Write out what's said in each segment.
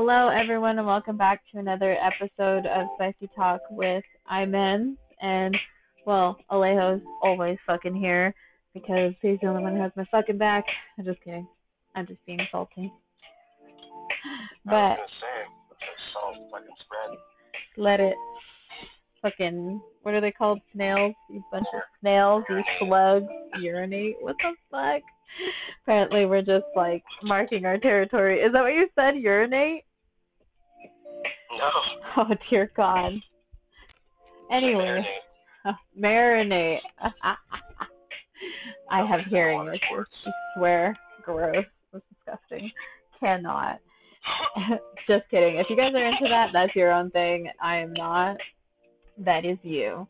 Hello, everyone, and welcome back to another episode of Spicy Talk with Imen. And, well, Alejo's always fucking here because he's the only one who has my fucking back. I'm just kidding. I'm just being salty. But let it fucking what are they called? Snails? You bunch of snails, you slugs, urinate. What the fuck? Apparently we're just like marking our territory. Is that what you said? Urinate? No. Oh dear God. Anyway, marinate. I have hearing issues. I swear, gross. That's disgusting. Cannot. Just kidding. If you guys are into that, that's your own thing. I am not. That is you.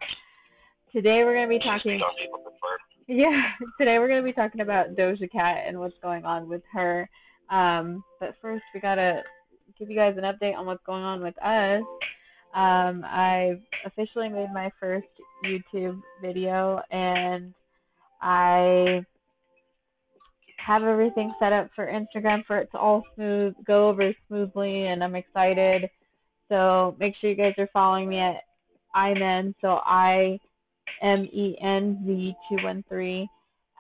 Today we're gonna be talking. Yeah, today we're gonna be talking about Doja Cat and what's going on with her. Um, but first we gotta give you guys an update on what's going on with us. Um, I officially made my first YouTube video and I have everything set up for Instagram for it to all smooth go over smoothly and I'm excited. So make sure you guys are following me at Imen, so I M E N Z two one three.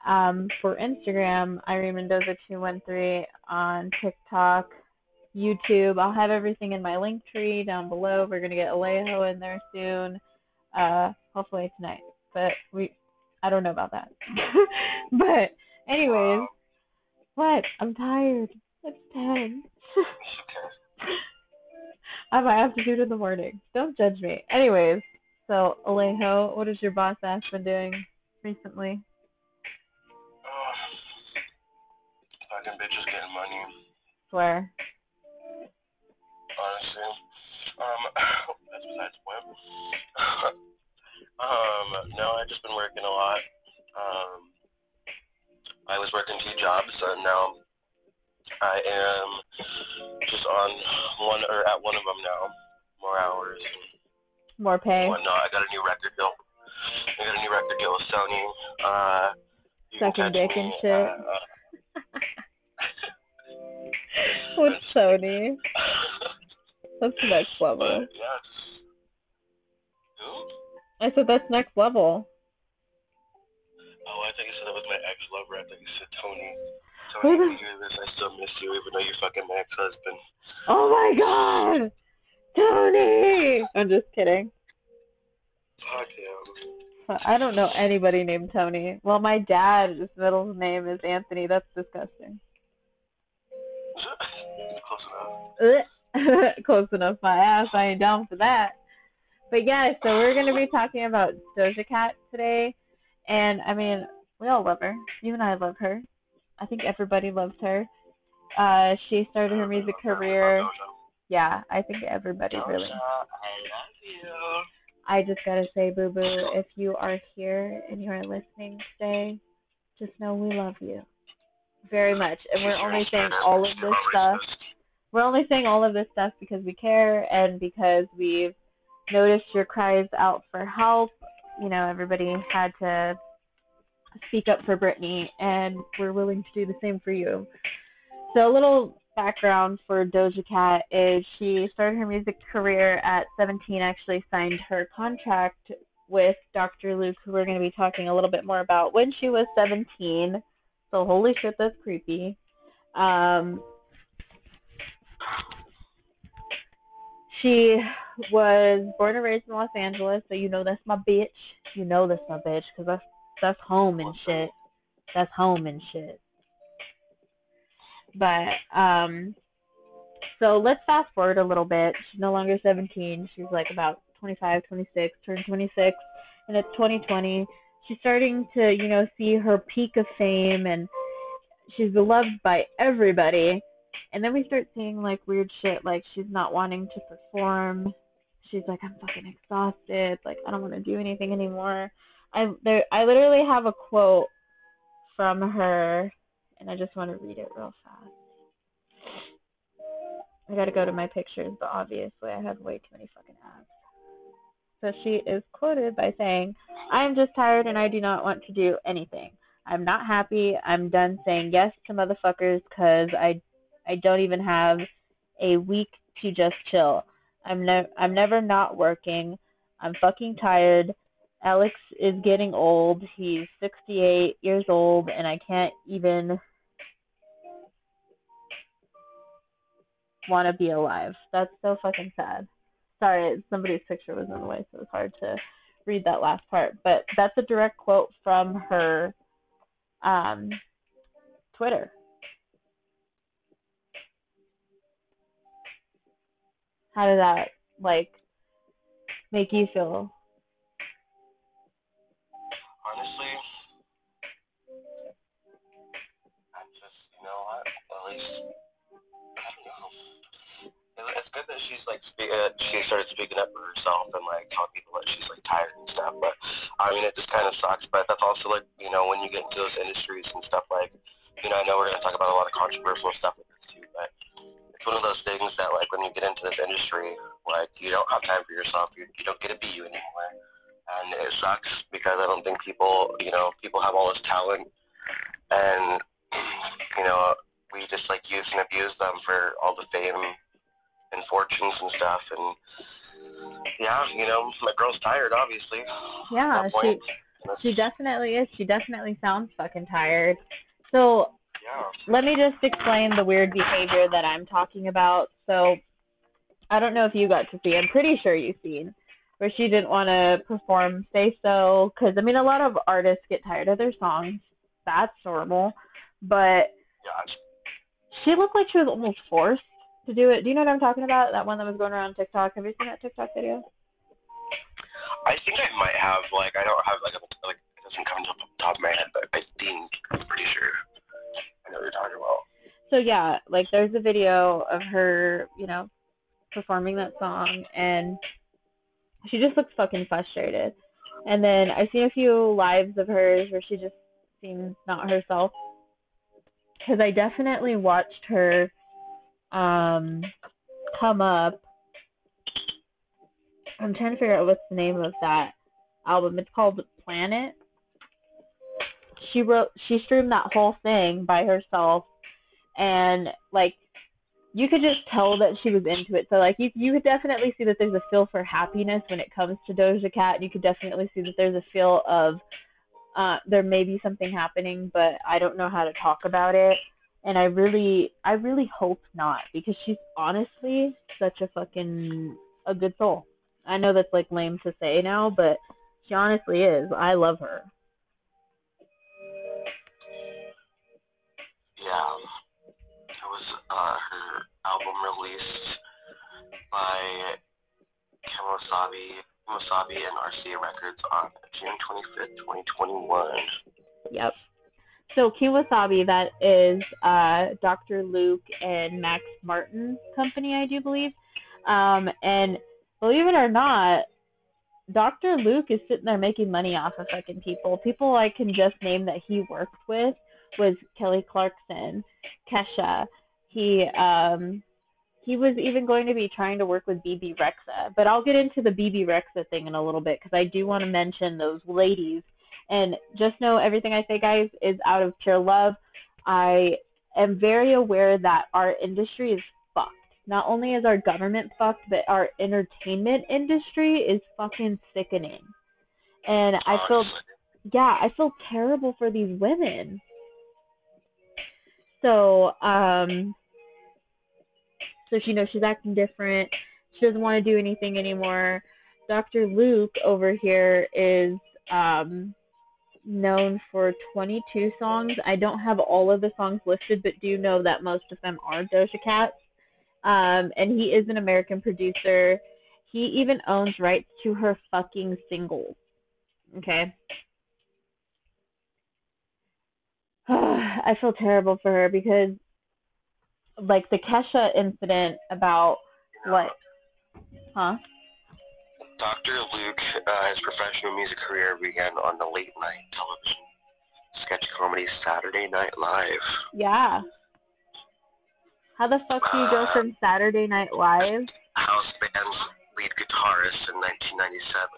Um, for Instagram, Irene Mendoza two one three on TikTok, YouTube. I'll have everything in my link tree down below. We're gonna get Alejo in there soon. Uh, hopefully tonight. But we I don't know about that. but anyways, what? I'm tired. It's ten. I might have to do it in the morning. Don't judge me. Anyways, so Alejo, what has your boss ass been doing recently? Oh, fucking bitches getting money. Swear. Um, no, I've just been working a lot. Um, I was working two jobs, and now I am just on one or at one of them now. More hours. More pay. Whatnot. I got a new record deal. I got a new record deal with Sony. Uh, Sucking dick me, and shit. Uh, With Sony. That's the next level. but yeah? I said that's next level. Oh, I think you said that was my ex lover. I think you said Tony. Tony, if you hear this, I still miss you, even though you're fucking my ex husband. Oh my god! Tony! I'm just kidding. Fuck him. I don't know anybody named Tony. Well, my dad's middle name is Anthony. That's disgusting. Close enough. Ugh. Close enough, my ass. I ain't down for that. But yeah, so we're gonna be talking about Doja Cat today, and I mean, we all love her. You and I love her. I think everybody loves her. Uh, she started her music career. Yeah, I think everybody really. I love you. I just gotta say, Boo Boo, if you are here and you are listening today, just know we love you very much, and we're only saying all of this stuff. We're only saying all of this stuff because we care and because we've noticed your cries out for help. You know, everybody had to speak up for Brittany, and we're willing to do the same for you. So, a little background for Doja Cat is she started her music career at 17, actually signed her contract with Dr. Luke, who we're going to be talking a little bit more about, when she was 17. So, holy shit, that's creepy. Um, she was born and raised in Los Angeles, so you know that's my bitch. You know that's my bitch, because that's, that's home and shit. That's home and shit. But um so let's fast forward a little bit. She's no longer 17. She's like about 25, 26, turned 26, and it's 2020. She's starting to, you know, see her peak of fame and she's beloved by everybody. And then we start seeing like weird shit like she's not wanting to perform. She's like I'm fucking exhausted. Like I don't want to do anything anymore. I there I literally have a quote from her and I just want to read it real fast. I gotta go to my pictures, but obviously I have way too many fucking apps. So she is quoted by saying, I am just tired and I do not want to do anything. I'm not happy. I'm done saying yes to motherfuckers because I, I don't even have a week to just chill. I'm never I'm never not working. I'm fucking tired. Alex is getting old. He's 68 years old and I can't even want to be alive. That's so fucking sad. Sorry, somebody's picture was in the way, so it's hard to read that last part. But that's a direct quote from her um, Twitter. How did that like make you feel? Honestly, I just, you know what? At least, I don't know. It's good that she's like, spe- uh, she started speaking up for herself and like telling people that she's like tired and stuff. But I mean, it just kind of sucks. But that's also like, you know, when you get into those industries and stuff like, you know, I know we're gonna talk about a lot of controversial stuff with this too, but one of those things that like when you get into this industry, like you don't have time for yourself. You you don't get to be you anymore, and it sucks because I don't think people, you know, people have all this talent, and you know, we just like use and abuse them for all the fame and fortunes and stuff, and yeah, you know, my girl's tired, obviously. Yeah, point. She definitely is. She definitely sounds fucking tired. So. Let me just explain the weird behavior that I'm talking about. So I don't know if you got to see. I'm pretty sure you've seen where she didn't want to perform "Say So" because I mean a lot of artists get tired of their songs. That's normal, but Yeah. she looked like she was almost forced to do it. Do you know what I'm talking about? That one that was going around TikTok. Have you seen that TikTok video? I think I might have like I don't have like a like it doesn't come to the top of my head, but I think I'm pretty sure I know you're talking about. so yeah, like there's a video of her, you know, performing that song and she just looks fucking frustrated. And then I've seen a few lives of hers where she just seems not herself. Cuz I definitely watched her um come up I'm trying to figure out what's the name of that album. It's called Planet. She wrote she streamed that whole thing by herself and like you could just tell that she was into it. So like you you could definitely see that there's a feel for happiness when it comes to Doja Cat. You could definitely see that there's a feel of uh there may be something happening, but I don't know how to talk about it. And I really I really hope not because she's honestly such a fucking a good soul. I know that's like lame to say now, but she honestly is. I love her. Yeah. It was uh her album released by Kemosabe Kemosabe and RCA Records on June twenty fifth, twenty twenty one. Yep. So Kemosabe, that is uh, Dr. Luke and Max Martin's company, I do believe. Um, and believe it or not, Dr. Luke is sitting there making money off of fucking people. People I can just name that he worked with was Kelly Clarkson, Kesha. He um he was even going to be trying to work with Bebe Rexha, but I'll get into the Bebe Rexha thing in a little bit because I do want to mention those ladies. And just know everything I say, guys, is out of pure love. I am very aware that our industry is fucked. Not only is our government fucked, but our entertainment industry is fucking sickening. And I feel yeah, I feel terrible for these women. So, um so she knows she's acting different. She doesn't want to do anything anymore. Dr. Luke over here is um known for 22 songs. I don't have all of the songs listed, but do know that most of them are Doja Cat's. Um, and he is an American producer. He even owns rights to her fucking singles. Okay. I feel terrible for her because, like, the Kesha incident about what? Huh? Dr. Luke, uh, his professional music career began on the late night television sketch comedy Saturday Night Live. Yeah. How the fuck do you go from Saturday Night Live? House band's lead guitarist in 1997,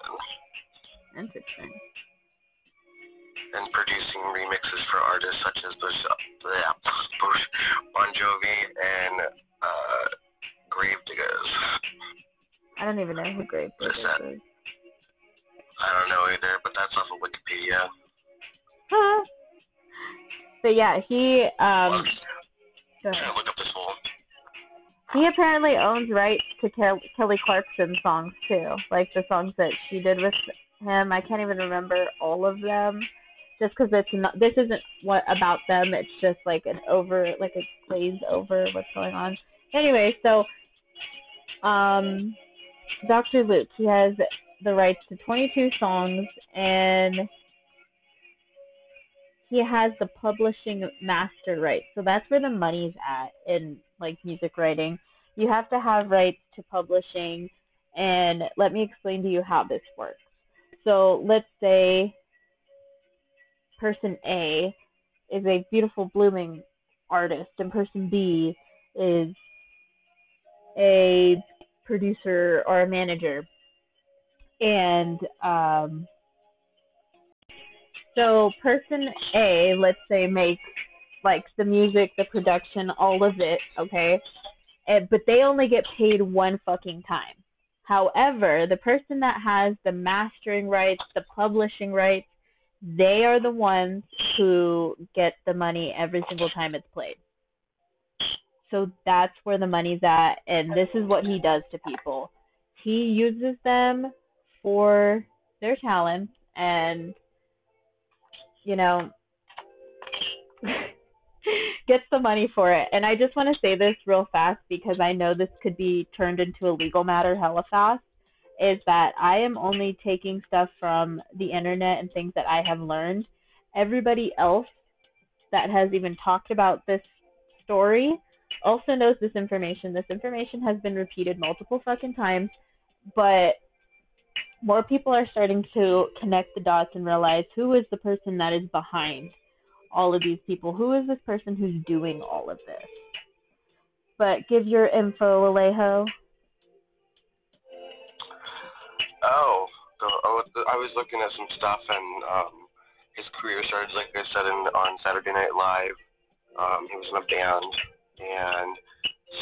Interesting and producing remixes for artists such as Bush, yeah, Bush Bon Jovi and uh, Gravediggaz. I don't even know who Gravediggaz is. I don't know either, but that's off of Wikipedia. Huh. But yeah, he um. Well, look up this whole. He apparently owns rights to Kelly Clarkson songs too, like the songs that she did with him. I can't even remember all of them, just because it's not. This isn't what about them. It's just like an over, like a glaze over what's going on. Anyway, so um, Dr. Luke, he has the rights to 22 songs, and he has the publishing master rights. So that's where the money's at in like music writing. You have to have rights to publishing, and let me explain to you how this works. So let's say person A is a beautiful blooming artist, and person B is a producer or a manager. And um, so person A, let's say, makes like the music, the production, all of it, okay? And, but they only get paid one fucking time. However, the person that has the mastering rights, the publishing rights, they are the ones who get the money every single time it's played. So that's where the money's at, and this is what he does to people. He uses them for their talent, and you know, gets the money for it. And I just want to say this real fast because I know this could be turned into a legal matter hella fast. Is that I am only taking stuff from the internet and things that I have learned. Everybody else that has even talked about this story also knows this information. This information has been repeated multiple fucking times, but more people are starting to connect the dots and realize who is the person that is behind all of these people. Who is this person who's doing all of this? But give your info, Alejo. Oh, the, oh the, I was looking at some stuff, and um, his career started, like I said, in, on Saturday Night Live. Um, he was in a band, and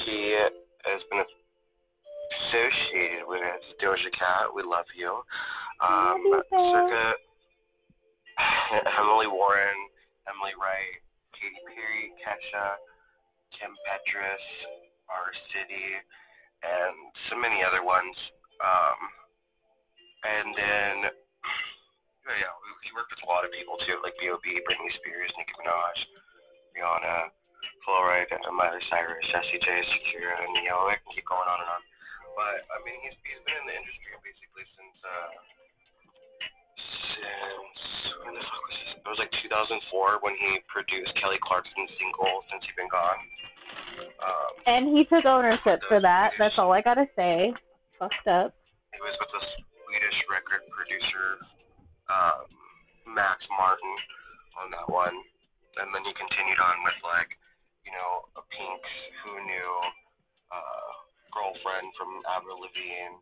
he has been associated with Doja Cat. We love you. Um, Love you, Sarah. circa Emily Warren, Emily Wright, Katy Perry, Kesha, Kim Petras, R. City, and so many other ones. Um, and then, yeah, yeah, he worked with a lot of people too, like B.O.B., Britney Spears, Nicki Minaj, Rihanna, Flo Rida, Miley Cyrus, Jessie J, Shakira, and you know, I can keep going on and on. But I mean, he's he's been in the industry basically since uh, since when the fuck was this? It was like 2004 when he produced Kelly Clarkson's single "Since You've Been Gone." Um, And he took ownership for that. That's all I gotta say. Fucked up. He was with a Swedish record producer, um, Max Martin, on that one. And then he continued on with like, you know, a Pink's Who Knew, uh, Girlfriend from Avril Lavigne,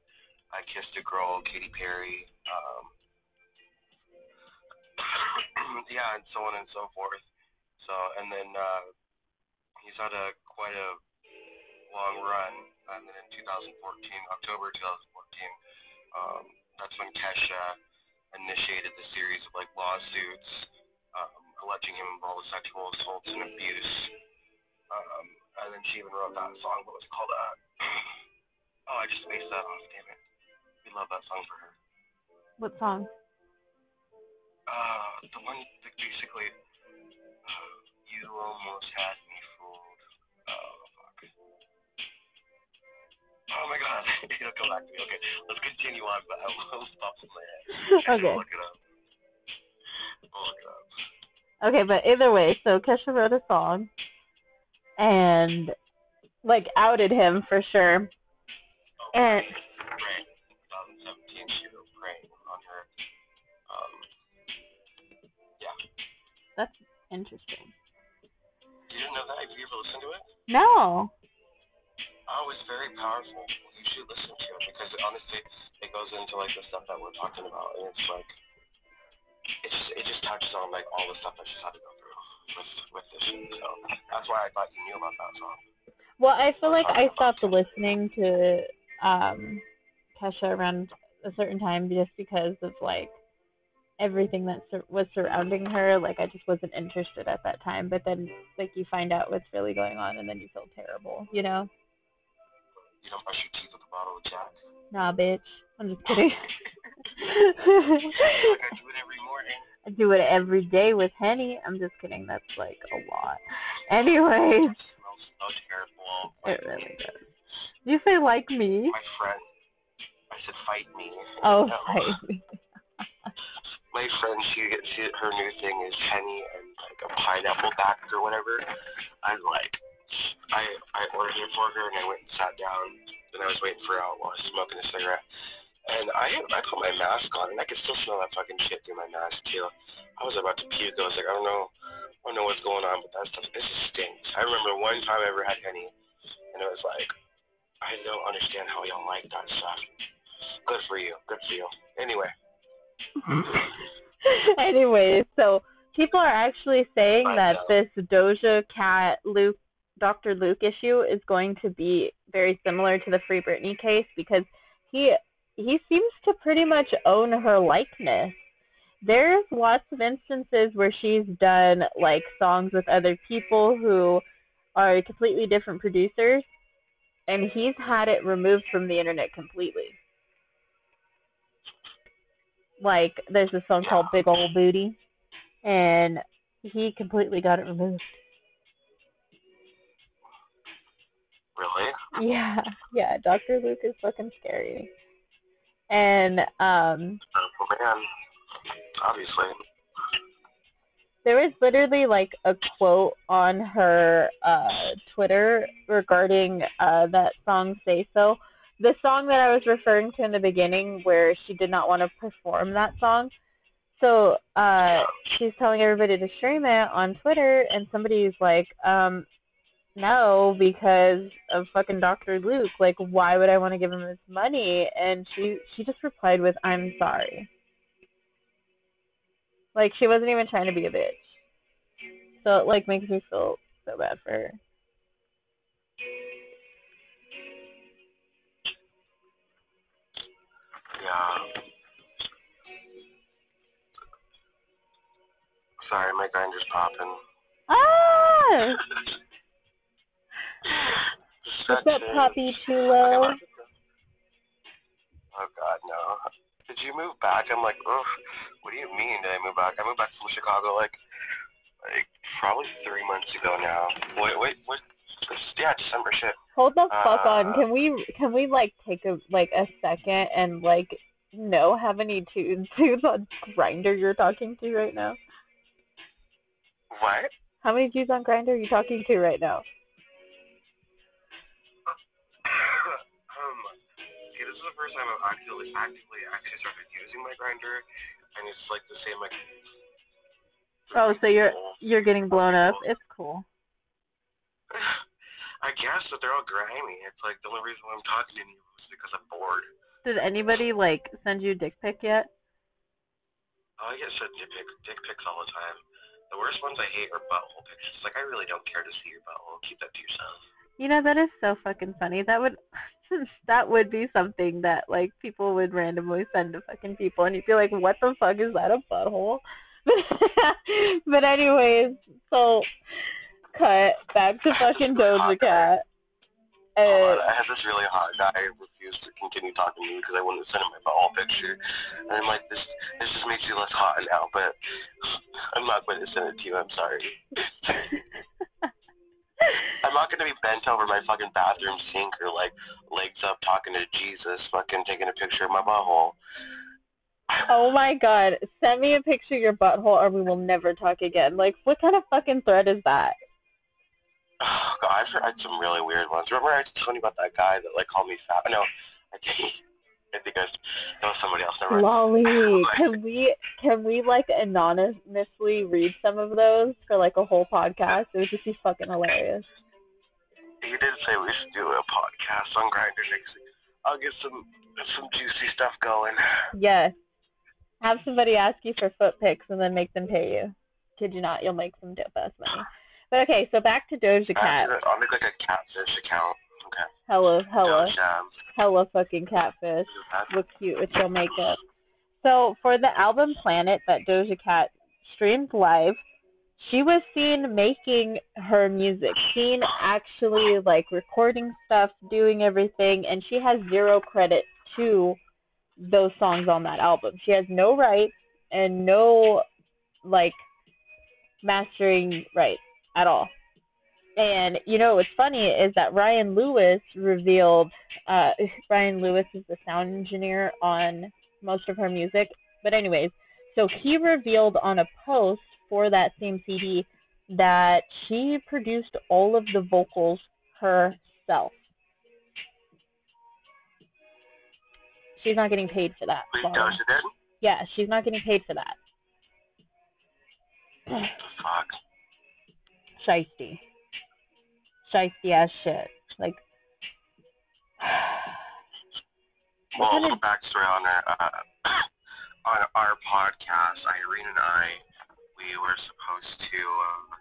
I Kissed a Girl, Katy Perry, um, yeah, and so on and so forth. So, and then uh, he's had a quite a long run. And then in 2014, October 2014, um, that's when Kesha initiated the series of like lawsuits um, alleging him involved with sexual assaults and abuse. Um, and then she even wrote that song. What was it called? Uh, oh, I just spaced that off. Damn it. We love that song for her. What song? Uh, the one that basically, uh, you almost had Oh my god, it'll come back to me. Okay, let's continue on, but I will stop head. Okay. Look it up. Look it up. Okay, but either way, so Kesha wrote a song and like outed him for sure. Oh, And Praying. 2017, she wrote on her. Um, that's interesting. you didn't know that? Have you ever listened to it? No. Oh, it's very powerful. You should listen to it because honestly, it goes into like the stuff that we're talking about, and it's like, it just it just touches on like all the stuff that she's had to go through with with this. shit. So that's why I thought you knew about that song. Well, I feel like I stopped listening to um Kesha around a certain time just because of like everything that sur- was surrounding her. Like I just wasn't interested at that time. But then like you find out what's really going on, and then you feel terrible. You know? You don't brush your teeth with a bottle of Jack. Nah, bitch. I'm just kidding. like I do it every morning. I do it every day with Henny. I'm just kidding. That's like a lot. Anyways, It smells so terrible. it really does. You say like me? My friend. I said fight me. Oh, No. fight me. My friend, she gets she, her new thing is Henny and like a pineapple back or whatever. I'm like, I I ordered it for her and I went and sat down and I was waiting for her out while I was smoking a cigarette. And I I put my mask on and I could still smell that fucking shit through my mask too. I was about to puke. I was like, I don't know, I don't know what's going on, but that stuff this stinks. I remember one time I ever had any, and it was like, I don't understand how y'all like that stuff. Good for you. Good for you. Anyway. Anyways, so people are actually saying that this Doja Cat Luke Dr. Luke issue is going to be very similar to the Free Britney case because he he seems to pretty much own her likeness. There's lots of instances where she's done like songs with other people who are completely different producers and he's had it removed from the internet completely. Like there's a song called Big Old Booty and he completely got it removed. Really? Yeah, yeah, Dr. Luke is fucking scary. And um Oh man. Obviously. there was literally like a quote on her uh Twitter regarding uh that song Say So. The song that I was referring to in the beginning where she did not want to perform that song. So uh she's telling everybody to stream it on Twitter and somebody's like, um, no, because of fucking Dr. Luke. Like why would I want to give him his money? And she she just replied with, I'm sorry. Like she wasn't even trying to be a bitch. So it like makes me feel so bad for her. Yeah. Sorry, my Grindr's popping. Ah! What's up, a- Poppy Okay, Chulo? Oh God, no. Did you move back? I'm like, ugh. What do you mean? Did I move back? I moved back from Chicago like, like probably three months ago now. Wait, wait, what? Yeah, December shit. Hold the fuck on. Uh, Can we can we like take a like a second and like know how many tunes tunes on Grindr you're talking to right now? What? How many Jews on Grindr are you talking to right now? First time I've actually actively actually started using my Grindr, and it's like the same like. Oh, so you're you're getting blown up. It's cool. I guess that they're all grimy. It's like the only reason why I'm talking to you is because I'm bored. Did anybody like send you a dick pic yet? Oh, I get sent dick, pic, dick pics all the time. The worst ones I hate are butthole pictures. Like I really don't care to see your butthole. Keep that to yourself. You know that is so fucking funny. That would that would be something that like people would randomly send to fucking people, and you'd be like, "What the fuck is that? A butthole?" but anyways, so cut back to fucking Doja Cat. And I had this really hot guy refuse to continue talking to me because I wouldn't send him my butthole picture, and I'm like, this this just makes you less hot now, but I'm not going to send it to you. I'm sorry. I'm not going to be bent over my fucking bathroom sink or like legs up talking to Jesus, fucking taking a picture of my butthole. oh my god, send me a picture of your butthole, or we will never talk again. Like, what kind of fucking thread is that? Oh, God, I've heard some really weird ones. Remember I was telling you about that guy that like called me fat? No, I think I think I was, that was somebody else. Never. Lolly, can we can we like anonymously read some of those for like a whole podcast? It would just be fucking hilarious. He did say we should do a podcast on Grindr next week. I'll get some some juicy stuff going. Yes. Have somebody ask you for foot pics and then make them pay you. Kid you not, you'll make some dope ass money. But okay, so back to Doja Cat. I'll make like a catfish account. Okay. Hella, hella, hella fucking catfish. Look cute with your makeup. So for the album Planet that Doja Cat streamed live, she was seen making her music, seen actually like recording stuff, doing everything, and she has zero credit to those songs on that album. She has no rights and no like mastering rights at all. And you know what's funny is that Rian Lewis revealed uh Rian Lewis is the sound engineer on most of her music. But anyways, so he revealed on a post for that same CD that she produced all of the vocals herself. She's not getting paid for that. Wait, did? Yeah, she's not getting paid for that. Fuck. Shiesty. Shiesty ass shit. Like Well, a little backstory on our uh, on our podcast. Irene and I, we were supposed to. Uh,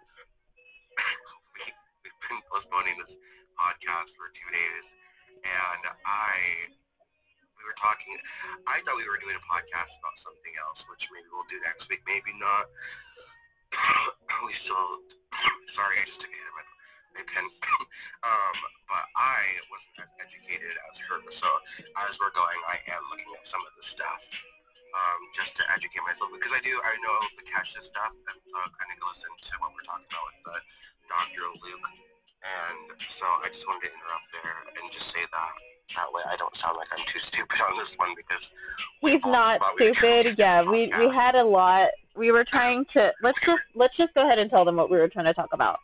we we've been postponing this podcast for two days, and I we were talking. I thought we were doing a podcast about something else, which maybe we'll do next week. Maybe not. we still. Sorry, I just took a hit of my pen. um, but I wasn't as educated as her, so as we're going, I am looking at some of the stuff, um, just to educate myself because I do I know the Kesha stuff, and so it kind of goes into what we're talking about with the Dr. Luke, and so I just wanted to interrupt there and just say that that way I don't sound like I'm too stupid on this one because we He's both not thought we stupid. Yeah, we we had a lot. We were trying to let's just let's just go ahead and tell them what we were trying to talk about.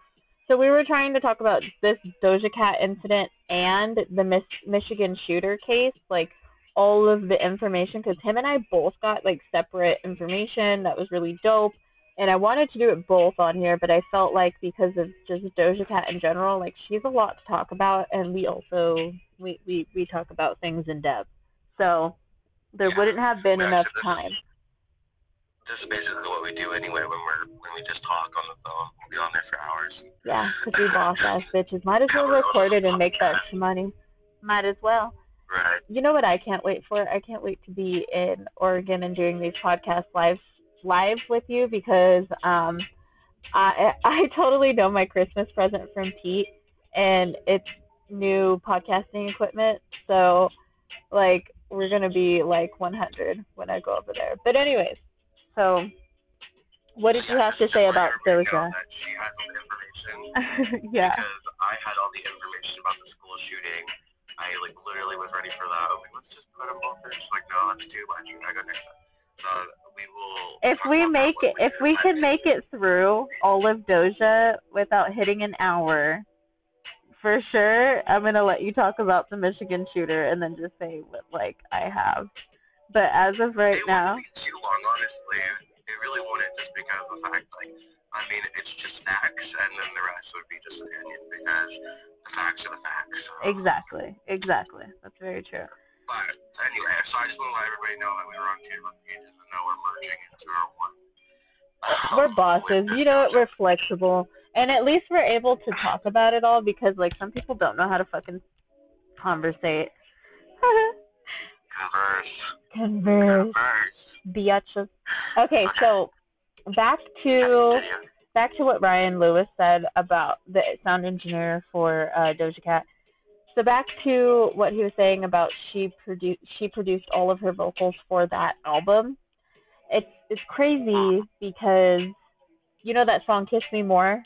So we were trying to talk about this Doja Cat incident and the Miss Michigan shooter case, like all of the information, because him and I both got like separate information that was really dope, and I wanted to do it both on here, but I felt like because of just Doja Cat in general, like she's a lot to talk about, and we also we we we talk about things in depth, so there Yeah. wouldn't have been enough so this is- time. This is basically what we do anyway when we're when we just talk on the phone. We'll be on there for hours. Yeah, because we boss ass bitches. Might as well record it and make that money. Might as well. Right. You know what I can't wait for? I can't wait to be in Oregon and doing these podcasts live live with you because um I I totally know my Christmas present from Pete and it's new podcasting equipment. So like we're gonna be like 100 when I go over there. But anyways, so what did you have to say about Everybody Doja? know that She has all the information. yeah. because I had all the information about the school shooting. I like literally was ready for that. I was like, let's just put them both there. She's like, no, that's too much. I go next time. So we will. If we make it, if we we do can make it through all of Doja without hitting an hour, for sure, I'm gonna let you talk about the Michigan shooter and then just say what like I have. But as of right it now, wouldn't too long, honestly. It really wouldn't, just because of the fact, like, I mean, it's just facts, and then the rest would be just opinion, because the facts are the facts. Exactly, exactly, that's very true. But anyway, so I just want to let everybody know that we were on two different pages, and now we're merging into our one. We're bosses, you know, the- we're flexible, and at least we're able to talk about it all because like some people don't know how to fucking conversate. Converse. Converse. Converse. Biatches. Okay, so back to back to what Rian Lewis said about the sound engineer for uh, Doja Cat. So back to what he was saying about she produced she produced all of her vocals for that album. It's it's crazy because you know that song "Kiss Me More."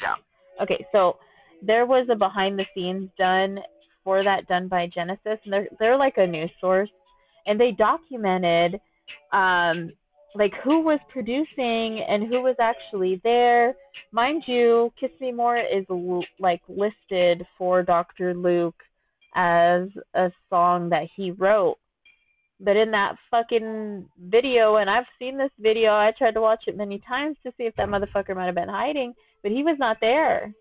Yeah. Okay, so there was a behind the scenes done for that done by Genius, and they're they're like a news source, and they documented um like who was producing and who was actually there. Mind you, "Kiss Me More" is like listed for Dr. Luke as a song that he wrote. But in that fucking video, and I've seen this video, I tried to watch it many times to see if that motherfucker might have been hiding, but he was not there.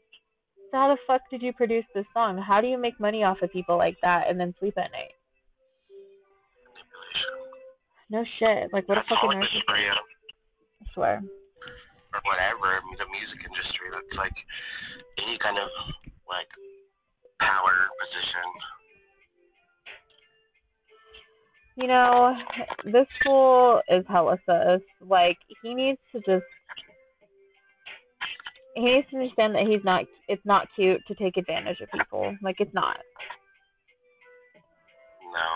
How the fuck did you produce this song? How do you make money off of people like that and then sleep at night? No shit. Like what a fucking all it was narcissist. I swear. or whatever, the music industry. That's like any kind of like power position. You know, this fool is hella sus. Like he needs to just he needs to understand that he's not it's not cute to take advantage of people. Like it's not. No.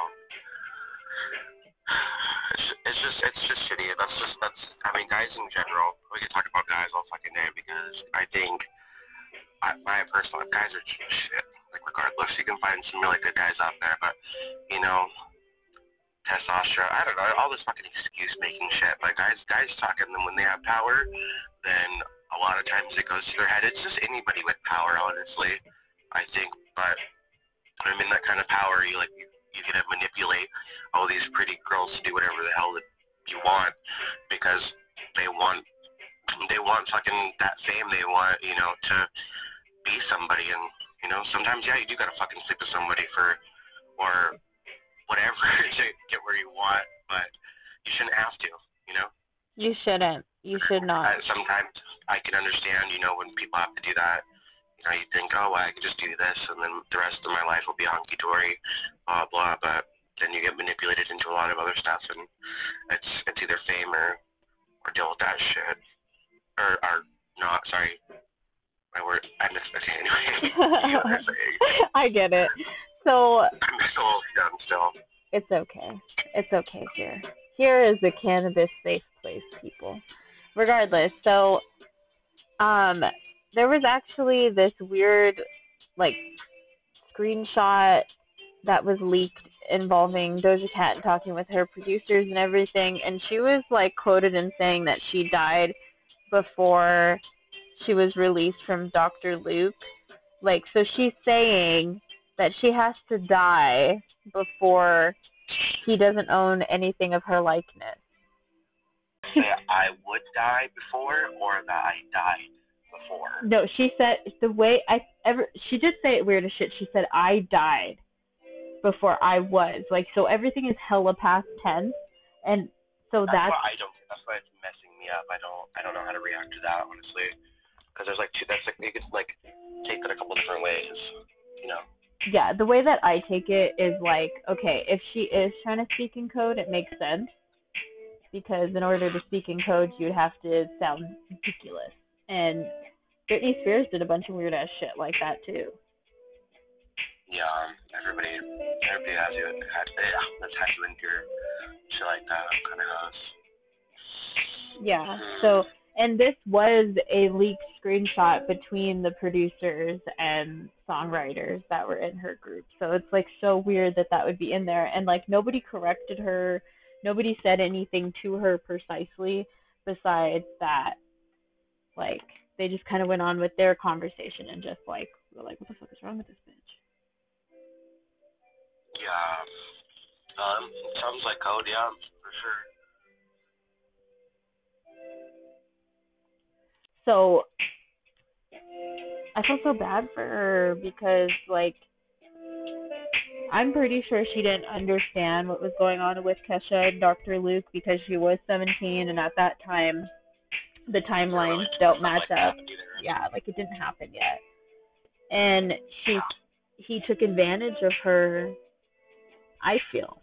It's, just it's just shitty. That's just that's I mean guys in general. We can talk about guys all fucking day because I think I, my personal guys are shit. Like regardless, you can find some really good guys out there, but you know, testosterone. I don't know all this fucking excuse making shit. But guys, guys talking them when they have power, then a lot of times it goes to their head. It's just anybody with power, honestly. I think, but I mean that kind of power, you like you you can manipulate all these pretty girls to do whatever the hell that you want because they want they want fucking that fame they want you know to be somebody and you know sometimes yeah you do gotta fucking sleep with somebody for or whatever to get where you want but you shouldn't have to you know you shouldn't you should not uh, sometimes i can understand you know when people have to do that You know, you think, oh, well, I could just do this, and then the rest of my life will be hunky dory, blah blah. But then you get manipulated into a lot of other stuff, and it's it's either fame or or deal with that shit, or or not. Sorry, my word. I missed it anyway. I get it. So I'm so dumb still. It's okay. It's okay here. Here is a cannabis safe place, people. Regardless, so um there was actually this weird like screenshot that was leaked involving Doja Cat talking with her producers and everything and she was like quoted in saying that she died before she was released from Dr. Luke. Like so she's saying that she has to die before he doesn't own anything of her likeness. I would die before or that I died before. No, she said the way I ever she did say it weird as shit. She said I died before I was. Like so everything is hella past tense and so that's, that's I don't that's why it's messing me up. I don't I don't know how to react to that honestly. Cuz there's like two that's like you could like take it a couple different ways, you know. Yeah, the way that I take it is like, okay, if she is trying to speak in code, it makes sense because in order to speak in code, you'd have to sound ridiculous. And Britney Spears did a bunch of weird ass shit like that too. Yeah, everybody, everybody has you had yeah, that's had you endure shit like that kind of house. Yeah. Mm-hmm. So, and this was a leaked screenshot between the producers and songwriters that were in her group. So it's like so weird that that would be in there, and like nobody corrected her, nobody said anything to her precisely besides that, like they just kind of went on with their conversation and just like were like, what the fuck is wrong with this bitch? Yeah. Um, sounds like code, yeah, for sure. So I felt so bad for her because like I'm pretty sure she didn't understand what was going on with Kesha and Dr. Luke because she was 17 and at that time the timelines don't match up. Yeah, like it didn't happen yet. And she he took advantage of her I feel.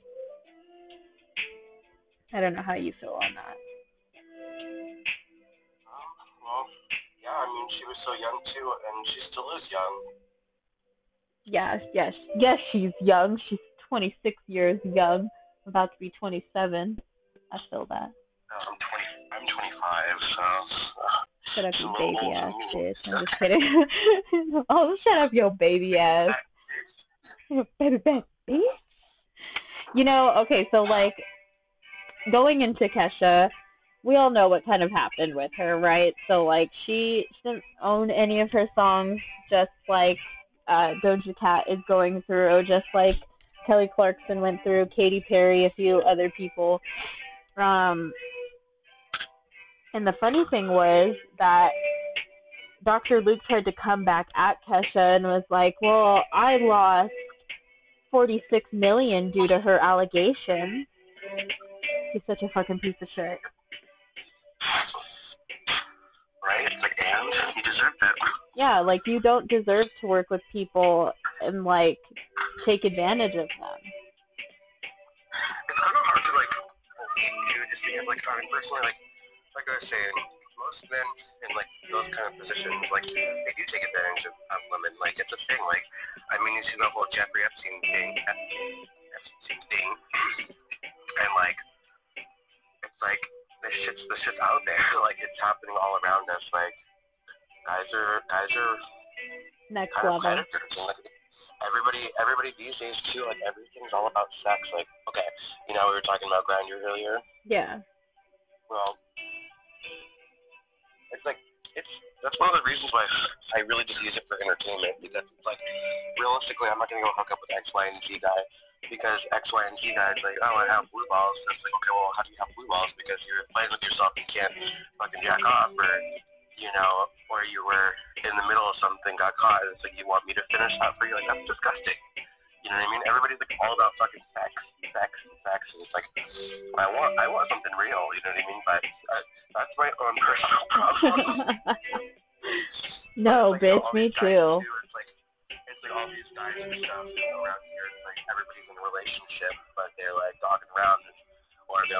I don't know how you feel on that. Yeah, I mean she was so young too and she still is young. Yes, yes. Yes, she's young. She's 26 years young, about to be 27. I feel that. I'm 20 I'm 25, so. Uh, shut up, you baby ass bitch. I'm just kidding. oh, shut up, yo baby ass. baby, baby, bitch. You know, okay, so like going into Kesha, we all know what kind of happened with her, right? So like she, she didn't own any of her songs, just like uh Doja Cat is going through, just like Kelly Clarkson went through, Katy Perry, a few other people. Um, and the funny thing was that Dr. Luke tried to come back at Kesha and was like, "Well, I lost 46 million due to her allegations." He's such a fucking piece of shit. Deserve it. Yeah, like you don't deserve to work with people and like take advantage of them. It's kind of hard to like too, just because like I mean personally like like I was saying, most men in like those kind of positions like they do take advantage of, of women. Like it's a thing. Like I mean you see the whole Jeffrey Epstein thing, Epstein thing, and like it's like this shit's this shit's out there. like it's happening all around us. Like guys are guys are Next kind of level. predators. And, like, everybody everybody these days too, like everything's all about sex. Like, okay, you know, we were talking about Grindr earlier. Yeah. Well it's like it's that's one of the reasons why I really just use it for entertainment because it's like realistically I'm not gonna go hook up with X, Y, and Z guy because X, Y, and Z guys like, oh I have blue balls. And it's like, okay, well how do you have blue balls? Because you're playing with yourself you can't fucking jack off or you know, or you were in the middle of something, got caught, and it's like you want me to finish that for you. Like that's disgusting. You know what I mean? Everybody's like all about fucking sex, sex, sex, and it's like I want, I want something real. You know what I mean? But uh, that's my own personal problem. no, Like, bitch, me too. It's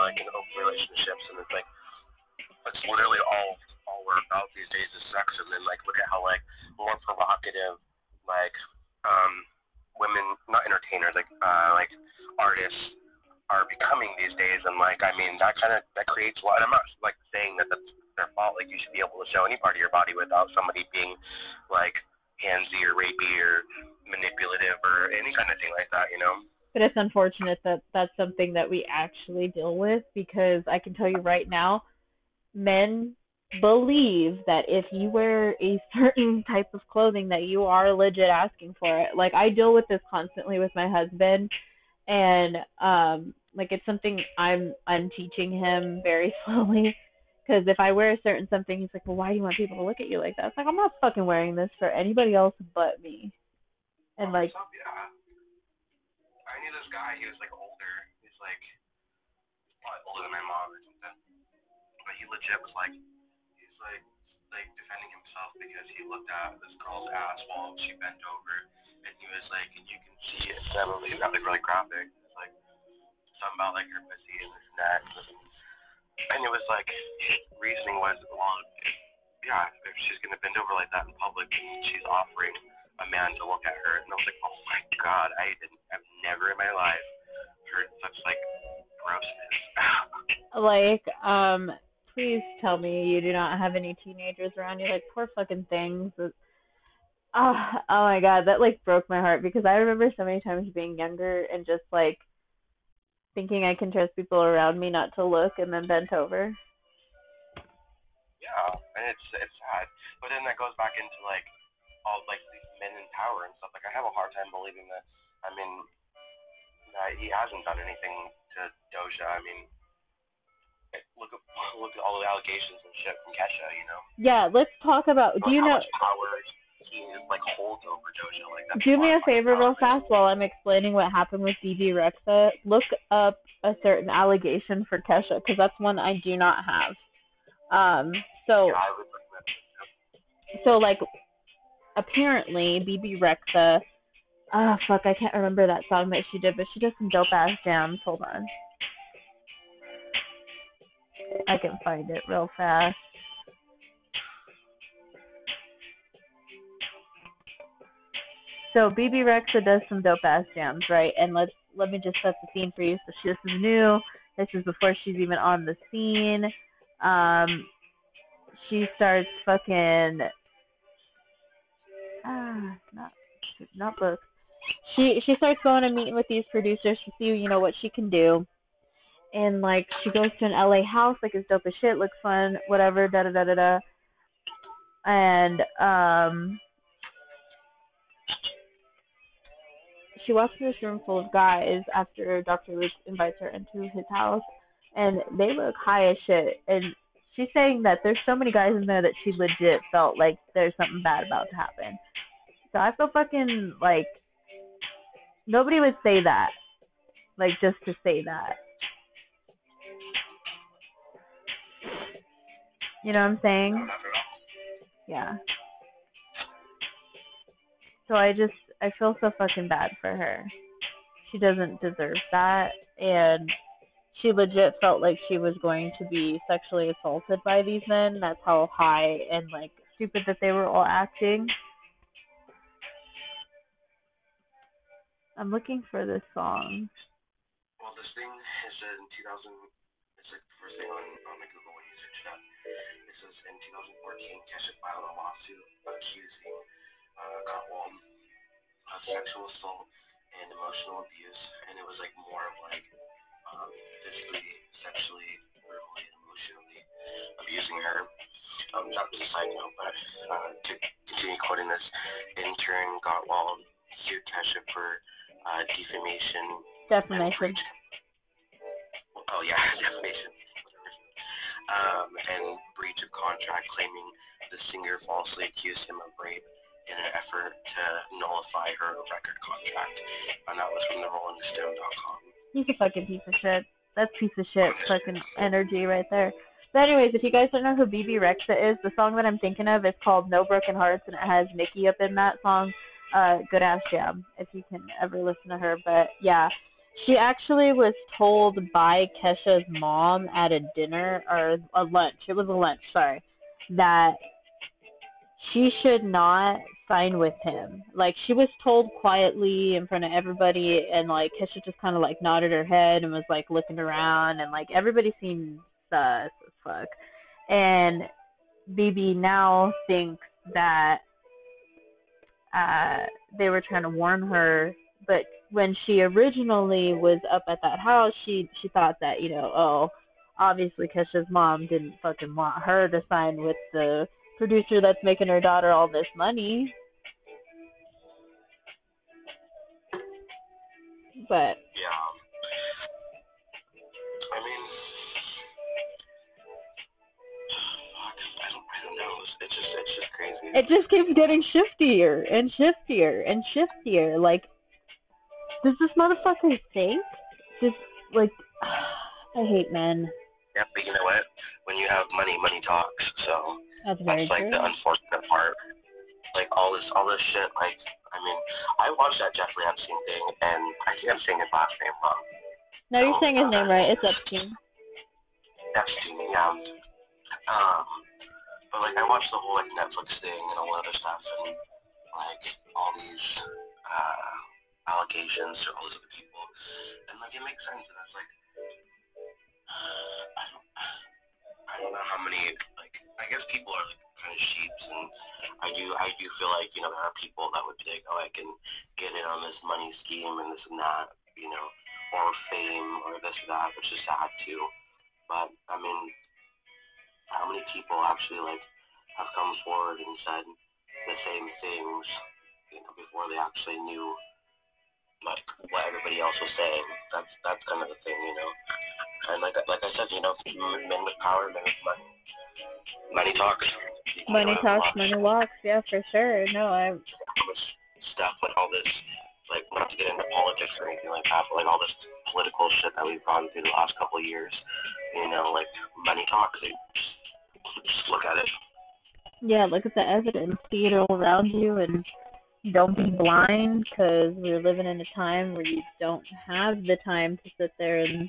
like in open relationships, and it's like it's literally all all we're about these days is sex. And then like look at how like more provocative like um women, not entertainers, like uh like artists are becoming these days and like I mean that kind of that creates a lot. I'm not like saying that that's their fault. Like you should be able to show any part of your body without somebody being like handsy or rapey or manipulative or any kind of thing like that. You know? But it's unfortunate that that's something that we actually deal with because I can tell you right now, men believe that if you wear a certain type of clothing that you are legit asking for it. Like I deal with this constantly with my husband and um like it's something I'm I'm teaching him very slowly because if I wear a certain something he's like, "Well, why do you want people to look at you like that?" It's like, "I'm not fucking wearing this for anybody else but me." And like. I knew this guy. He was like older. He's like probably older than my mom or something. But he legit was like, he's like like defending himself because he looked at this girl's ass while she bent over, and he was like, and you can see it. That got like really graphic. It's like something about like her pussy and this that. And it was like reasoning was, well, yeah, if she's gonna bend over like that in public, she's offering a man to look at her, and I was like, oh my god, I didn't, I've never in my life heard such like grossness. like um please tell me you do not have any teenagers around you. Like poor fucking things. Oh, oh my god that like broke my heart because i remember so many times being younger and just like thinking i can trust people around me not to look and then bent over. Yeah, and it's it's sad, but then that goes back into like all like these men in power and stuff. Like I have a hard time believing that. I mean, that he hasn't done anything to Doja. I mean. Look at look at all the allegations and shit from Kesha, you know. yeah let's talk about do you how know much power he like holds over Doja? Like that's do me a favor real fast while i'm explaining what happened with Bebe Rexha look up a certain allegation for kesha because that's one i do not have um so Yeah, I would like that. so like apparently Bebe Rexha Oh fuck I can't remember that song that she did but she does some dope ass jams hold on. I can find it real fast. So Bebe Rexha does some dope ass jams right and let's let me just set the scene for you. So she, this is new this is before she's even on the scene. Um she starts fucking ah not not books. She she starts going and meeting with these producers to see you know what she can do. And like she goes to an LA house, like it's dope as shit, looks fun, whatever, da da da da da. And um she walks in this room full of guys after Dr. Luke invites her into his house and they look high as shit and she's saying that there's so many guys in there that she legit felt like there's something bad about to happen. So I feel fucking like nobody would say that. Like just to say that. You know what I'm saying? Yeah. So I just I feel so fucking bad for her. She doesn't deserve that and she legit felt like she was going to be sexually assaulted by these men. That's how high and like stupid that they were all acting. I'm looking for this song. Well, this thing is in 2000. It's like the first thing on, on the Google when you search it up. It says in 2014, Kesha filed a lawsuit accusing uh, Gottwald of sexual assault and emotional abuse, and it was like more of like um, physically, sexually, verbally, emotionally abusing her. Um, that was side note, but uh, to continue quoting this, intern Gottwald sued Kesha for uh, defamation. Defamation. Oh yeah, defamation. Um, and breach of contract, claiming the singer falsely accused him of rape in an effort to nullify her record contract, and that was from the RollingStone.com. He's a fucking piece of shit. That's piece of shit fucking energy right there. But anyways, if you guys don't know who Bebe Rexha is, the song that I'm thinking of is called No Broken Hearts and it has Nicki up in that song. Uh good ass jam if you can ever listen to her. But yeah. She actually was told by Kesha's mom at a dinner or a lunch. It was a lunch, sorry. That she should not sign with him. Like she was told quietly in front of everybody and like Kesha just kinda like nodded her head and was like looking around and like everybody seemed sus as fuck. And Bebe now thinks that uh they were trying to warn her but when she originally was up at that house she she thought that, you know, oh obviously Kesha's mom didn't fucking want her to sign with the producer that's making her daughter all this money. But Yeah. It just keeps getting shiftier and shiftier and shiftier. Like, does this motherfucker think? Does like, I hate men. Yeah, but you know what? When you have money, money talks. So That's very that's like true. the unfortunate part. Like all this, all this shit. Like, I mean, I watched that Jeffrey Epstein thing, and I think I'm saying his last name wrong. No, you're saying his name right. It's Epstein. Epstein, yeah. Um, but like I watched the whole like Netflix thing and all that other stuff, and like all these uh allegations to all these other people, and like it makes sense, and it's like I don't, I don't know how many like I guess people are like kind of sheeps, and I do I do feel like you know there are people that would be like oh I can get in on this money scheme and this and that, you know, or fame or this or that, which is sad too. But I mean, how many people actually like have come forward and said the same things, you know, before they actually knew like what everybody else was saying. That's that's kind of the thing, you know. And like like I said, you know, men with power, men with money. Money talks. Money talks, money walks. Yeah, for sure. No, I. stuff like all this, like not to get into politics or anything like that, but like all this political shit that we've gone through the last couple of years. You know, like money talks. They just, just look at it. Yeah, look at the evidence. See it all around you, and don't be blind because we're living in a time where you don't have the time to sit there and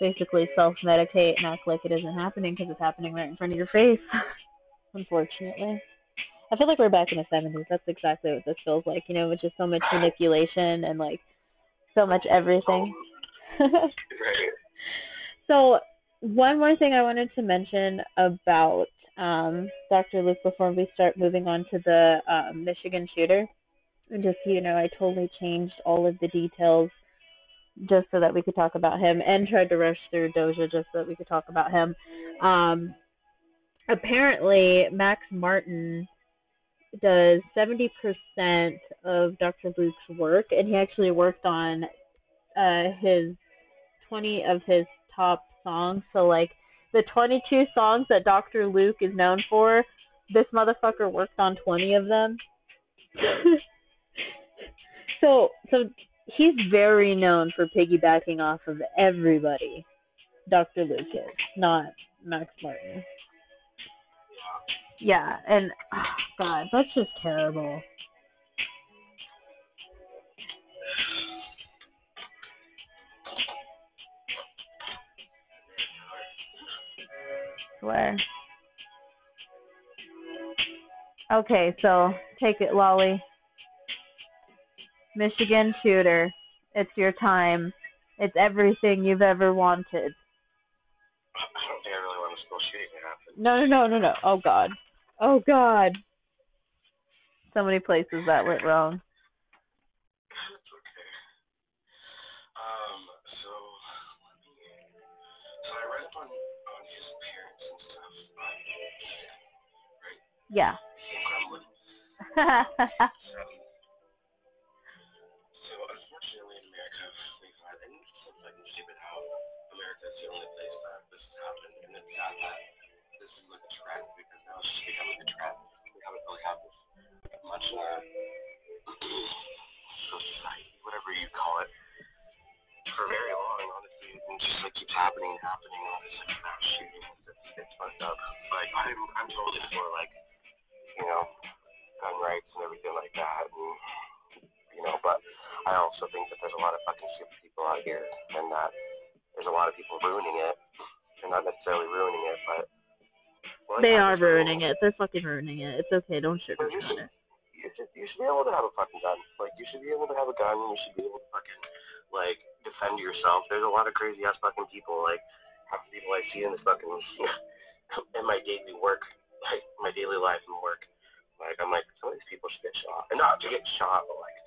basically self-medicate and act like it isn't happening because it's happening right in front of your face. Unfortunately, I feel like we're back in the '70s. That's exactly what this feels like. You know, with just so much manipulation and like so much everything. So one more thing I wanted to mention about um, Dr. Luke before we start moving on to the uh, Michigan shooter. And just you know, I totally changed all of the details just so that we could talk about him and tried to rush through Doja just so that we could talk about him. Um, apparently, Max Martin does 70% of Dr. Luke's work, and he actually worked on uh, his 20 of his top songs. So, like, the 22 songs that Dr. Luke is known for, this motherfucker worked on 20 of them. so, so he's very known for piggybacking off of everybody. Dr. Luke is, not Max Martin. Yeah, and oh God, that's just terrible. Swear. Okay, so take it, Lolly. Michigan shooter. It's your time. It's everything you've ever wanted. I don't think I really want a school shooting to happen. No, no, no, no, no. Oh God. Oh God. So many places that went wrong. Yeah. So, unfortunately in America, we've had, and it's stupid how America is the only place that this has happened, and it's that this is like a trend because now it's just becoming a trend. We haven't really had this much society, whatever you call it, for very long, honestly. And just like keeps happening and happening, all like mass shootings. It's, it's fucked up. I'm, I'm totally for like, you know, gun rights and everything like that. And, you know, but I also think that there's a lot of fucking stupid people out here, and that there's a lot of people ruining it. They're not necessarily ruining it, but well, they are ruining it. They're fucking ruining it. It's okay. Don't sugarcoat it. you should you should be able to have a fucking gun. Like you should be able to have a gun. And you should be able to fucking like defend yourself. There's a lot of crazy ass fucking people. Like half the people I see in this fucking in my daily work, like my daily life and work. Like I'm like some of these people should get shot, and not to get shot, but like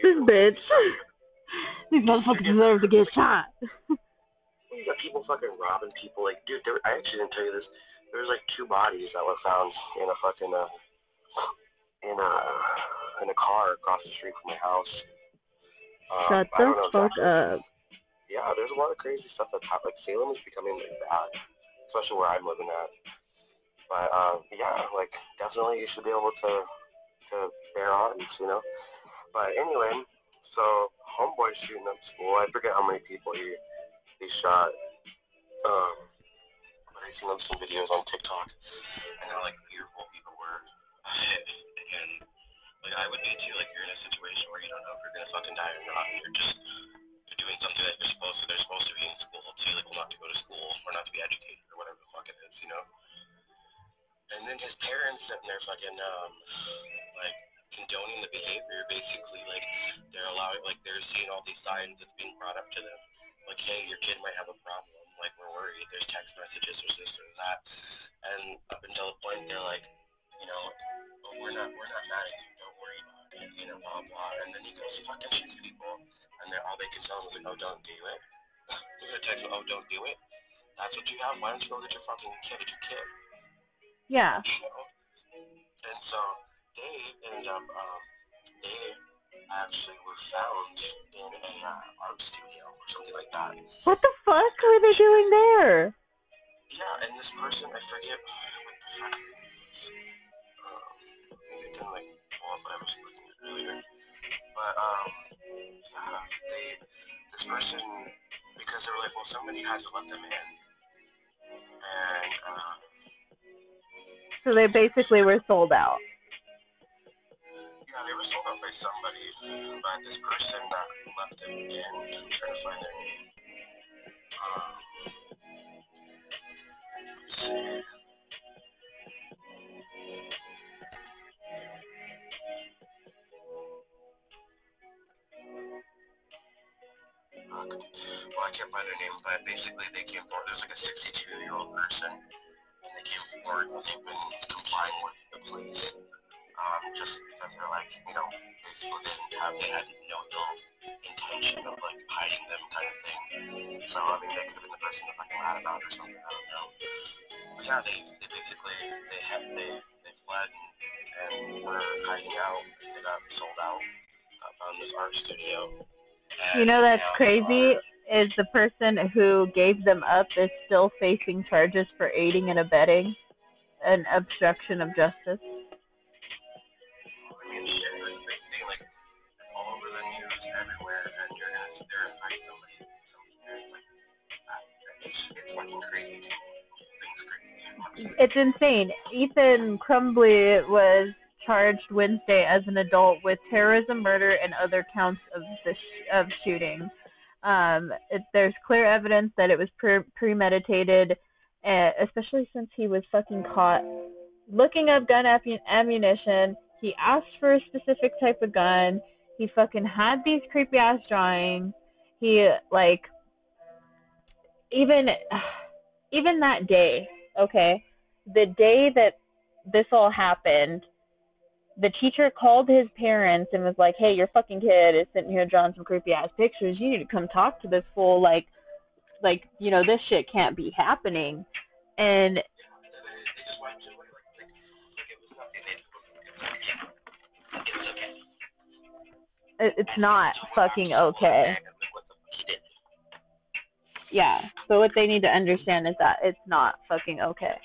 This you- bitch. These motherfuckers deserve to get shot. You got people fucking robbing people. Like, dude, there, I actually didn't tell you this. There was like two bodies that were found in a fucking uh, in a in a car across the street from my house. Um, Shut the know fuck exactly. up. Yeah, there's a lot of crazy stuff that's happening. Like Salem is becoming like bad, especially where I'm living at. But um, yeah, like definitely you should be able to to bear arms, you know. But anyway, so homeboy shooting up school. I forget how many people he he shot. Um, but I seen some videos on TikTok, and how like fearful people were. Again, like I would be too. Like you're in a situation where you don't know if you're gonna fucking die or not. You're just doing something that you're supposed to. They're supposed to be in school too. Like well, not to go to school or not to be educated or whatever the fuck it is, you know. And then his parents sitting there fucking um like condoning the behavior. Basically, like they're allowing, like they're seeing all these signs that's being brought up to them. Like, hey, your kid might have a problem. Like, we're worried. There's text messages, there's this, there's that. And up until the point they're like, you know, oh, we're not, we're not mad at you. Don't worry about it. You know, blah blah. And then he goes fucking shoots people, and then all they can tell him is like, oh, don't do it. They're gonna text him, oh, don't do it. That's what you have. Why don't you go get your fucking kid? It's your kid. Yeah. You know. And so they ended up, um, they actually were found in a uh, art studio or something like that. What the fuck were they doing there? Yeah, and this person, I forget what the fuck. Um, I can like pull up what I was looking at earlier. But um, yeah, they this person because they were like, well, somebody had to let them in, So they basically were sold out. yeah, they were sold out by somebody, but this person that left them in, trying to find their name. Um, let's see. Well, I can't find their name, but basically they came forward. There's like a 62 year old person, and they came forward and they've been complying with the police, um, just because they're like, you know, they didn't have, they had no ill intention of like hiding them kind of thing. So I mean, they could have been the person they're fucking mad about or something. I don't know. But yeah, they they basically they had they they fled and, and were hiding out. They got sold out. Uh, found this art studio. You know that's And now crazy is the person who gave them up is still facing charges for aiding and abetting an obstruction of justice. I mean, shit, like, they see, like, all over the news everywhere, and you're gonna sit there and fight somebody, somebody like, that. It's, it's fucking crazy. Things crazy. It's insane. Ethan Crumbley was charged Wednesday as an adult with terrorism, murder, and other counts of the sh- of shooting. Um, it, there's clear evidence that it was pre- premeditated and especially since he was fucking caught looking up gun ammunition. He asked for a specific type of gun. He fucking had these creepy ass drawings. He like even even that day, okay, the day that this all happened, the teacher called his parents and was like, "Hey, your fucking kid is sitting here drawing some creepy ass pictures. You need to come talk to this fool. Like, like you know, this shit can't be happening." And it's not fucking okay. Yeah. So what they need to understand is that it's not fucking okay.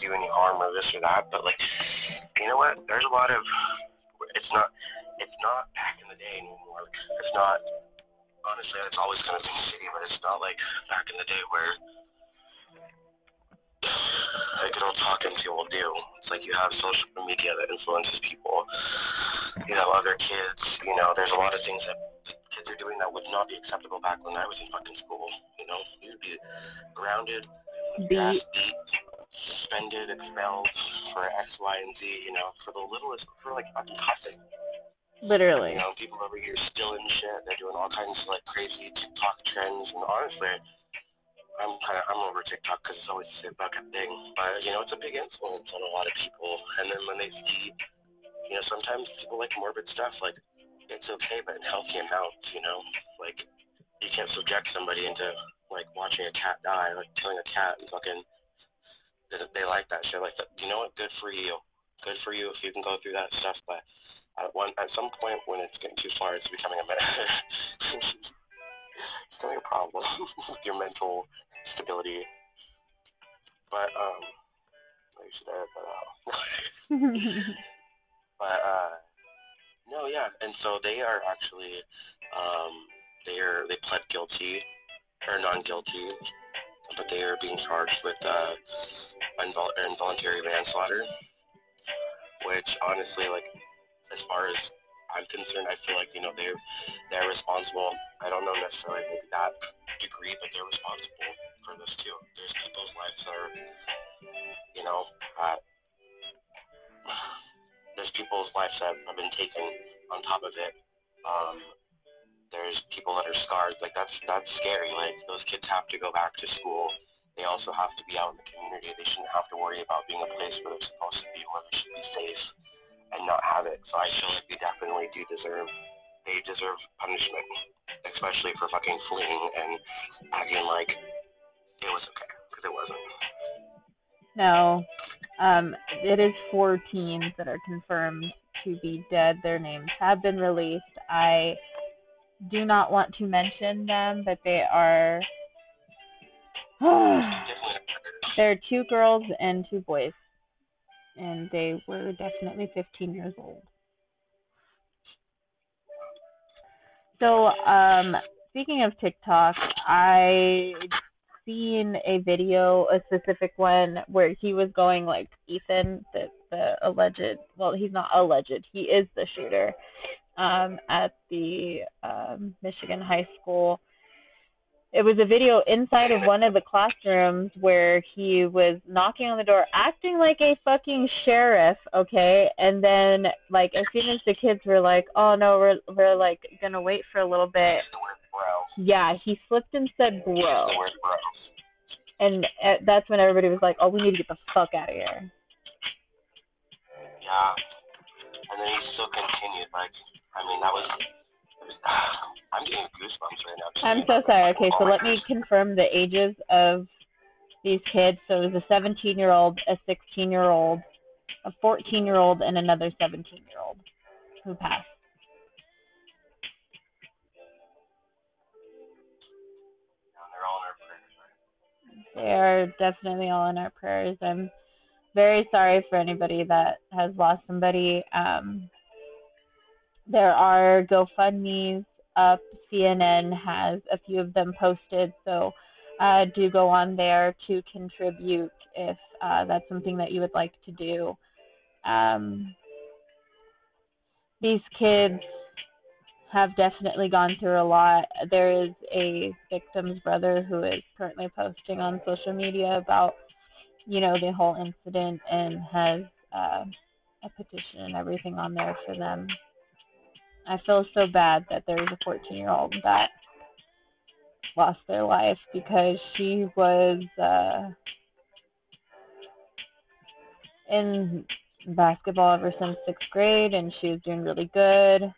Do any harm or this or that, but like, you know what? There's a lot of. It's not. It's not back in the day anymore. It's not. Honestly, it's always going to be shitty, but it's not like back in the day where like good old talking people do. It's like you have social media that influences people. You have other kids. You know, there's a lot of things that kids are doing that would not be acceptable back when I was in fucking school. You know, you'd be grounded, beat, beat, suspended, expelled for X, Y, and Z. You know, for the littlest, for like fucking cussing. Literally. You know, people over here stealing shit. They're doing all kinds of like crazy TikTok trends, and honestly. I'm kind of I'm over TikTok because it's always a bucket thing, but you know it's a big influence on a lot of people. And then when they see, you know, sometimes people like morbid stuff, like it's okay, but in healthy amounts, you know. Like you can't subject somebody into like watching a cat die, like killing a cat and fucking. They, like that shit. Like, you know what? Good for you. Good for you if you can go through that stuff. But at one, at some point when it's getting too far, it's becoming a it's becoming a problem with your mental stability. But um, should edit that out. but uh no, yeah, and so they are actually, um, they are they pled guilty or non-guilty, but they are being charged with uh, invol- involuntary manslaughter, which honestly, like, as far as I'm concerned, I feel like you know they're they're responsible. I don't know necessarily maybe that degree, but they're responsible for this too. There's people's lives that are, you know, uh, there's people's lives that have been taken on top of it. Um, there's people that are scarred. Like that's that's scary. Like those kids have to go back to school. Also have to be out in the community. They shouldn't have to worry about being a place where they're supposed to be, where they should be safe, and not have it. So I feel like they definitely do deserve. They deserve punishment, especially for fucking fleeing and acting like it was okay because it wasn't. No, um, it is four teens that are confirmed to be dead. Their names have been released. I do not want to mention them, but they are. There are two girls and two boys, and they were definitely 15 years old. So, um, speaking of TikTok, I seen a video, a specific one where he was going like Ethan, the the alleged. Well, he's not alleged. He is the shooter. Um, at the um, Michigan high school. It was a video inside of one of the classrooms where he was knocking on the door, acting like a fucking sheriff, okay? And then, like, as soon as the kids were like, "Oh no, we're we're like gonna wait for a little bit," Yeah, he slipped and said bro. And uh, that's when everybody was like, "Oh, we need to get the fuck out of here." Yeah, and then he still continued. Like, I mean, that was. I'm getting goosebumps right now. I'm so sorry. Okay, so let me confirm the ages of these kids. So it was a 17 year old, a 16 year old, a 14 year old, and another 17 year old who passed. They are definitely all in our prayers. I'm very sorry for anybody that has lost somebody. Um, there are GoFundMe's up. CNN has a few of them posted, so uh, do go on there to contribute if uh, that's something that you would like to do. Um, these kids have definitely gone through a lot. There is a victim's brother who is currently posting on social media about, you know, the whole incident and has uh, a petition and everything on there for them. I feel so bad that there's a 14 year old that lost their life because she was uh, in basketball ever since sixth grade and she was doing really good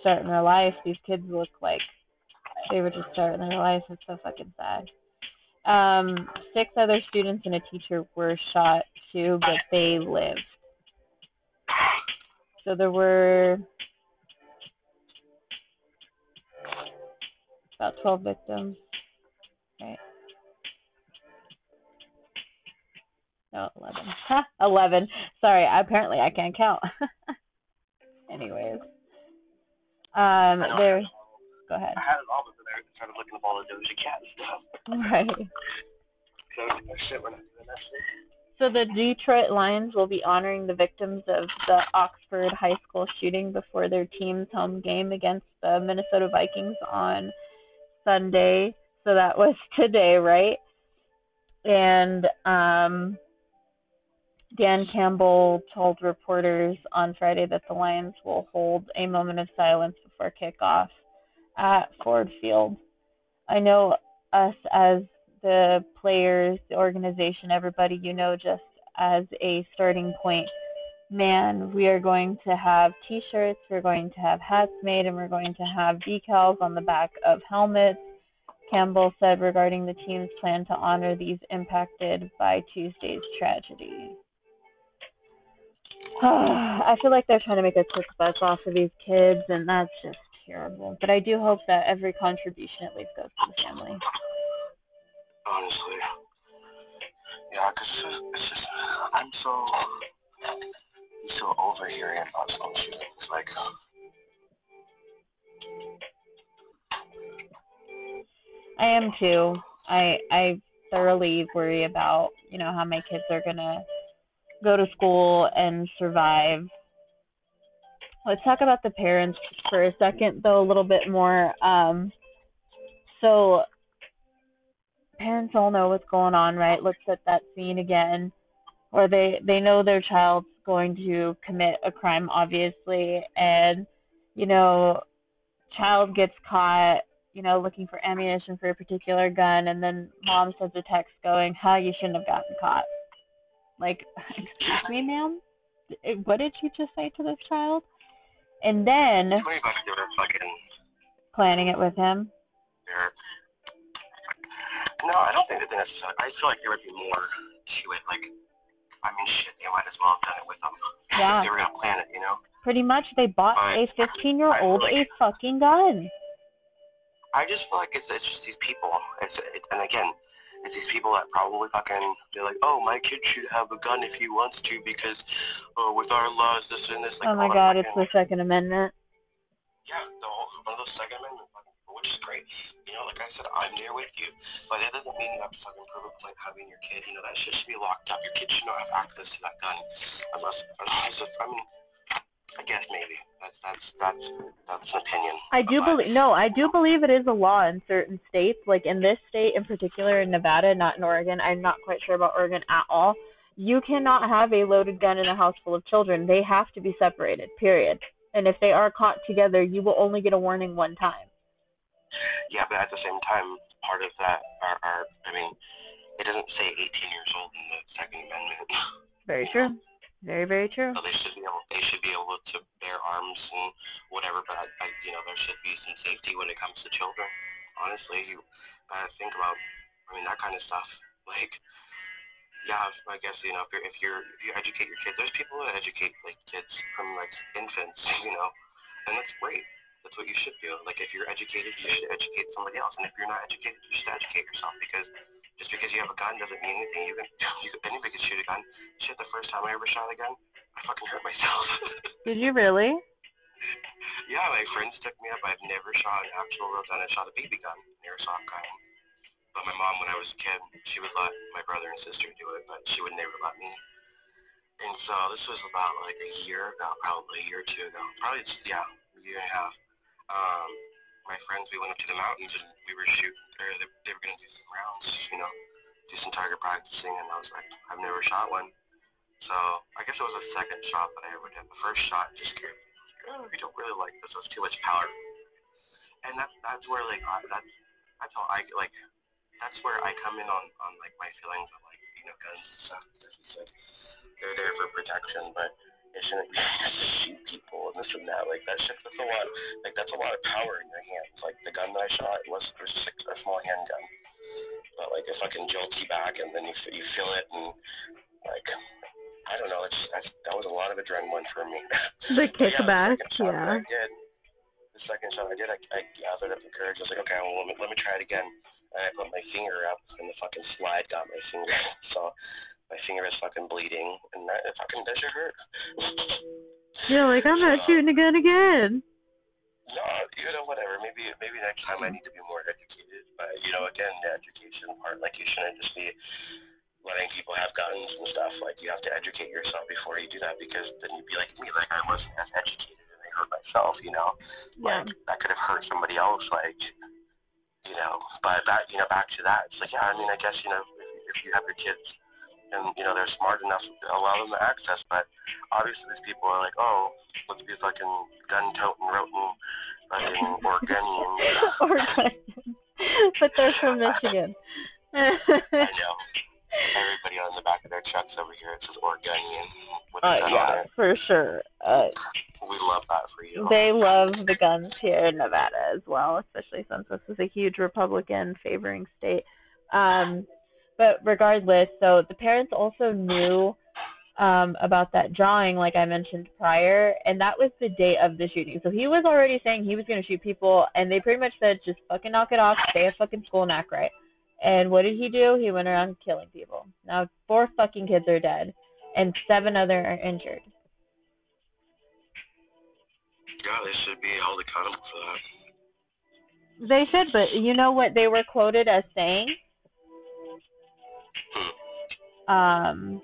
starting their life. These kids look like they were just starting their life. It's so fucking sad. Um, six other students and a teacher were shot too, but they lived. So there were about 12 victims. Right. No, 11. Huh, 11. Sorry, apparently I can't count. Anyways. Um, there. Go ahead. I had it all over there and started looking up all the Doja Cat stuff. Right. So shit when I do the next So the Detroit Lions will be honoring the victims of the Oxford High School shooting before their team's home game against the Minnesota Vikings on Sunday. So that was today, right? And um Dan Campbell told reporters on Friday that the Lions will hold a moment of silence before kickoff at Ford Field. I know us as the players, the organization, everybody, you know, just as a starting point. Man, we are going to have t shirts, we're going to have hats made, and we're going to have decals on the back of helmets. Campbell said regarding the team's plan to honor these impacted by Tuesday's tragedy. I feel like they're trying to make a quick buck off of these kids, and that's just terrible. But I do hope that every contribution at least goes to the family. Honestly. Yeah, because it's just, I'm so, I'm so over hearing about school shootings. Like, I am too. I I thoroughly worry about you know how my kids are gonna go to school and survive. Let's talk about the parents for a second, though, a little bit more. Um, so, parents all know what's going on, right? Let's set that scene again, or they they know their child's going to commit a crime, obviously, and you know, child gets caught, you know, looking for ammunition for a particular gun, and then mom sends a text going, "Huh, you shouldn't have gotten caught." Like, excuse me, ma'am? What did you just say to this child? And then what about they were fucking planning it with him. No, I don't think that they necessarily. I feel like there would be more to it. Like, I mean, shit, they might as well have done it with them. Yeah. They were gonna plan it, you know. Pretty much, they bought a 15 year old a fucking gun. I just feel like it's it's just these people. It's it, and again, it's these people that probably fucking they're like, oh, my kid should have a gun if he wants to because, oh, with our laws, this and this. Like, oh my god, it's the Second Amendment. Yeah, the whole one of those Second Amendment, fucking people, which is great. Know, like I said, I'm there with you, but it doesn't mean you have to fucking prove it like having your kid. You know, that shit should be locked up. Your kid should not have access to that gun, unless, unless it's, I mean, I guess maybe that's that's that's that's an opinion. I do believe no, I do believe it is a law in certain states, like in this state in particular, in Nevada, not in Oregon. I'm not quite sure about Oregon at all. You cannot have a loaded gun in a house full of children. They have to be separated. Period. And if they are caught together, you will only get a warning one time. Yeah, but at the same time, part of that are, are I mean, it doesn't say 18 years old in the Second Amendment. Very true. Very very true. So they should be able they should be able to bear arms and whatever, but I, I you know there should be some safety when it comes to children. Honestly, you gotta think about I mean that kind of stuff. Like yeah, I guess you know if you're if you're if you educate your kids, there's people that educate like kids from like infants, you know, and that's great. That's what you should do. Like if you're educated, you should educate somebody else, and if you're not educated, you should educate yourself because just because you have a gun doesn't mean anything. You can you can, anybody can shoot a gun. Shit, the first time I ever shot a gun, I fucking hurt myself. Did you really? yeah, my friends took me up. I've never shot an actual real gun. I shot a BB gun, an airsoft gun. But my mom, when I was a kid, she would let my brother and sister do it, but she would never let me. And so this was about like a year ago, probably a year or two ago, probably just, yeah, a year and a half. Um, my friends, we went up to the mountains and we were shooting, or they, they were gonna do some rounds, you know, do some target practicing, and I was like, I've never shot one. So I guess it was the second shot that I ever did. The first shot just scared. I oh, we don't really like this. It was too much power. And that's that's where like I, that's that's how I like that's where I come in on on like my feelings of like you know guns and stuff. They're there for protection, but shouldn't be to shoot people and this and that. Like that shit. That's a lot. Like that's a lot of power in your hands. Like the gun that I shot was was just a small handgun, but like it fucking jolts you back and then you you feel it and like I don't know. It's that's, that was a lot of adrenaline for me. The kickback, yeah. yeah. The second shot I did, I, I gathered up the courage. I was like, okay, well, let me let me try it again. And I put my finger up, and the fucking slide got my finger. So my finger is fucking bleeding, and that it fucking does your hurt. You're like, I'm not So- shooting a gun again. No, you know, whatever. Maybe maybe next time I need to be more educated. But you know, again, the education part, like you shouldn't just be letting people have guns and stuff. Like you have to educate yourself before you do that, because then you'd be like me, like I wasn't as educated and I hurt myself. You know, Yeah. like that could have hurt somebody else. Like you know, but back you know back to that. It's like yeah, I mean, I guess you know if, if you have your kids and you know they're smart enough, to allow them the access. But obviously, these people are like, oh, let's be fucking gun toting, rotin, fucking Oregonian. Oregon. but they're from Michigan. I know. Everybody on the back of their trucks over here, it says Oregonian with uh, gun on yeah, for sure. Uh, We love that for you. they love the guns here in Nevada as well, especially since this is a huge Republican favoring state. Um, but regardless, so the parents also knew um, about that drawing, like I mentioned prior, and that was the day of the shooting. So he was already saying he was going to shoot people, and they pretty much said, just fucking knock it off, stay at fucking school and act right. And what did he do? He went around killing people. Now four fucking kids are dead, and seven other are injured. Yeah, they should be held accountable for that. They should, but you know what they were quoted as saying? Um,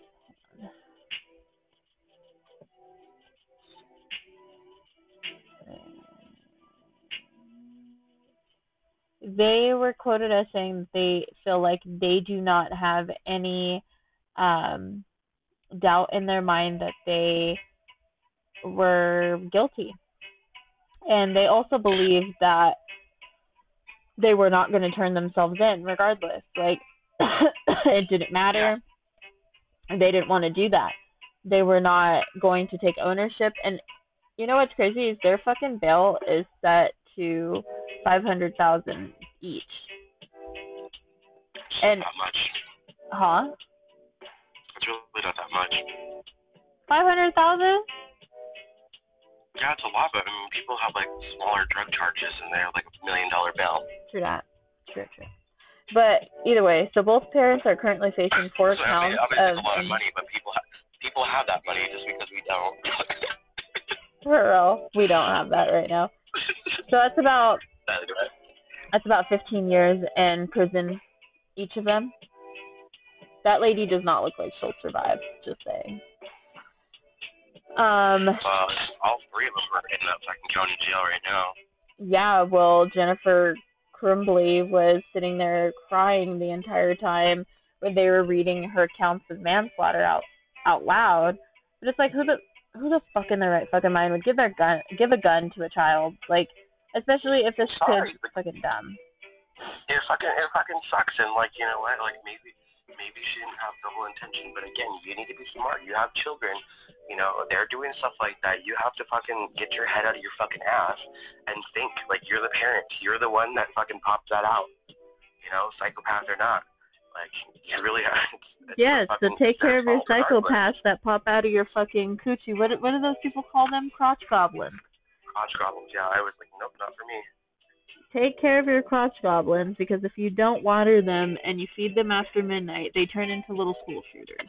they were quoted as saying they feel like they do not have any um, doubt in their mind that they were guilty. And they also believe that they were not going to turn themselves in regardless. Like, it didn't matter. They didn't want to do that. They were not going to take ownership. And you know what's crazy is their fucking bail is set to five hundred thousand each. And not much. huh? It's really not that much. Five hundred thousand? Yeah, it's a lot, but I mean, people have like smaller drug charges and they're like a million dollar bail. True that. True, true. But either way, so both parents are currently facing four so, I mean, counts obviously, of a lot of money, but people ha- people have that money just because we don't. for real. We don't have that right now. So that's about that's about fifteen years in prison, each of them. That lady does not look like she'll survive. Just saying. Um. uh, all three of them are in that fucking county jail right now. yeah, well, Jennifer Crumbley was sitting there crying the entire time when they were reading her counts of manslaughter out out loud. But it's like who the who the fuck in their right fucking mind would give their gun give a gun to a child? Like especially if this Sorry, kid's fucking dumb. It fucking it fucking sucks, and like you know what, like maybe maybe she didn't have the whole intention, but again, you need to be smart. You have children, you know, they're doing stuff like that. You have to fucking get your head out of your fucking ass and think like you're the parent. You're the one that fucking popped that out. You know, psychopath or not. Like you really have. It's, it's Yes, so take care of your psychopaths that pop out of your fucking coochie. What what do those people call them? Crotch goblins. Crotch problems. Yeah, I was like, nope, not for me. Take care of your crotch goblins because if you don't water them and you feed them after midnight, they turn into little school shooters.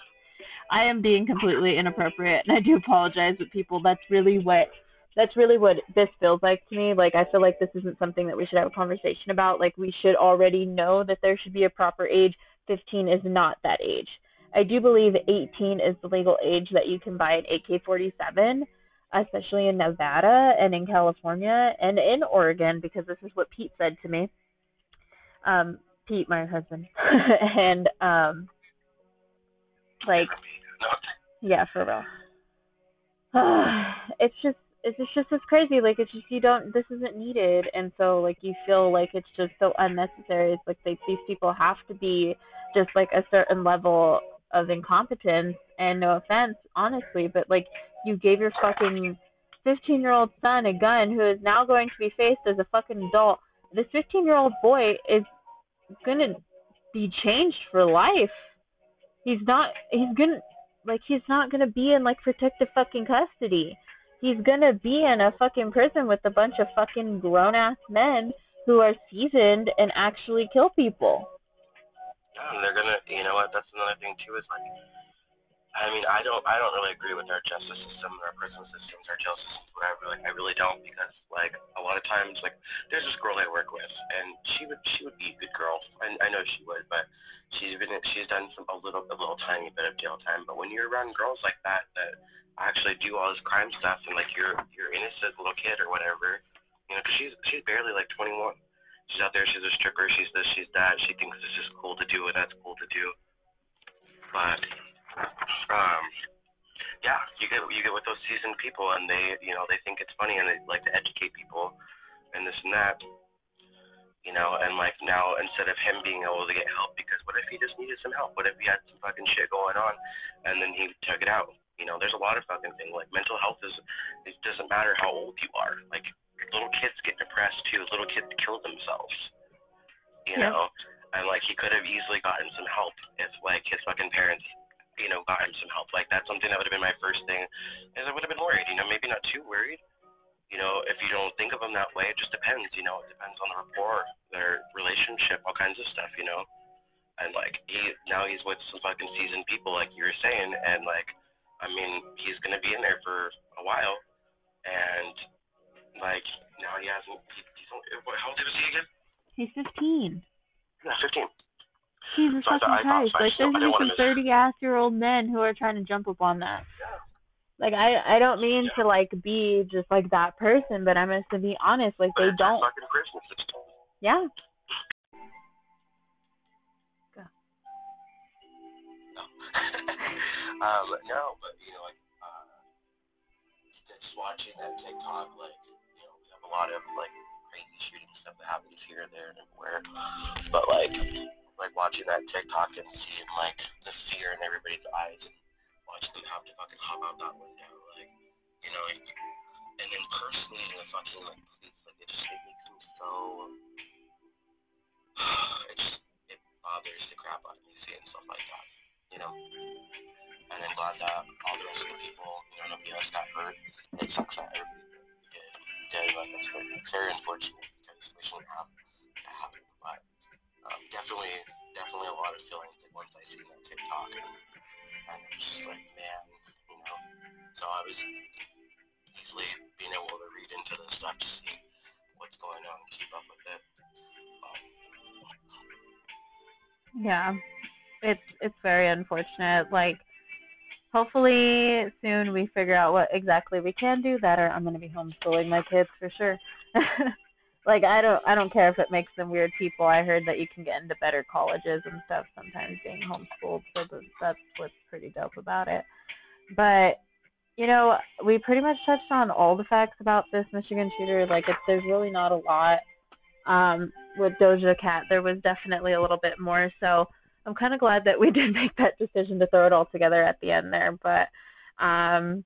I am being completely inappropriate and I do apologize but people that's really what that's really what this feels like to me. Like I feel like this isn't something that we should have a conversation about. Like we should already know that there should be a proper age. 15 is not that age. I do believe 18 is the legal age that you can buy an AK-47. especially in Nevada and in California and in Oregon, because this is what Pete said to me. Um, Pete, my husband, and um, like, yeah, for real. it's just it's just it's crazy. Like it's just you don't this isn't needed, and so like you feel like it's just so unnecessary. It's like they, these people have to be just like a certain level of incompetence. And no offense, honestly, but like you gave your fucking 15 year old son a gun who is now going to be faced as a fucking adult. This 15 year old boy is gonna be changed for life. He's not. He's gonna like he's not gonna be in like protective fucking custody. He's gonna be in a fucking prison with a bunch of fucking grown ass men who are seasoned and actually kill people. Yeah, and they're gonna. You know what? That's another thing too. Is like I mean, I don't, I don't really agree with our justice system, our prison systems, our jail systems, whatever. Like, I really don't because, like, a lot of times, like, there's this girl I work with, and she would, she would be a good girl. I, I know she would, but she's been, she's done some a little, a little tiny bit of jail time. But when you're around girls like that that actually do all this crime stuff, and like you're, you're innocent little kid or whatever, you know, because she's, she's barely like 21. She's out there, she's a stripper, she's this, she's that. She thinks this is cool to do, and that's cool to do. But um, yeah, you get you get with those seasoned people, and they you know they think it's funny and they like to educate people, and this and that. You know, and like now instead of him being able to get help, because what if he just needed some help? What if he had some fucking shit going on, and then he took it out? You know, there's a lot of fucking things like mental health is. It doesn't matter how old you are. Like little kids get depressed too. Little kids kill themselves. You yeah. know, and like he could have easily gotten some help if like his fucking parents you know, got him some help. Like that's something that would have been my first thing, is I would have been worried. You know, maybe not too worried. You know, if you don't think of them that way, it just depends. You know, it depends on the rapport, their relationship, all kinds of stuff. You know, and like he now he's with some fucking seasoned people, like you were saying, and like, I mean, he's gonna be in there for a while, and like now he hasn't. He, he's how old is he again? He's fifteen. Yeah, fifteen. Jesus fucking Christ! Like there's gonna be some thirty ass year old men who are trying to jump up on that. Like I I don't mean yeah. to like be just like that person, but I'm just to be honest. Like they don't. Yeah. Go. um, no, but you know, like uh, just watching that TikTok, like you know, we have a lot of like crazy shooting stuff that happens here, and there, and everywhere. But like like watching that TikTok and seeing like the fear in everybody's eyes and watching them have to fucking hop out that window, like you know, like, and then personally the fucking like police, like it just makes me so it just it bothers the crap out of me seeing stuff like that, you know. And I'm glad that all the rest of the people, you know, nobody else got hurt. It sucks that everybody did, did like that's very, very unfortunate because we shouldn't have um, definitely, definitely a lot of feelings like once I seen that TikTok, and, it's just like, man, you know. So I was easily being able to read into the stuff to see what's going on keep up with it. Um, yeah, it's it's very unfortunate. Like, hopefully soon we figure out what exactly we can do better. I'm gonna be homeschooling my kids for sure. like I don't I don't care if it makes them weird people. I heard that you can get into better colleges and stuff sometimes being homeschooled, so that's what's pretty dope about it. But you know, we pretty much touched on all the facts about this Michigan shooter. Like, it's, there's really not a lot. Um, with Doja Cat, there was definitely a little bit more. So I'm kind of glad that we did make that decision to throw it all together at the end there. But um,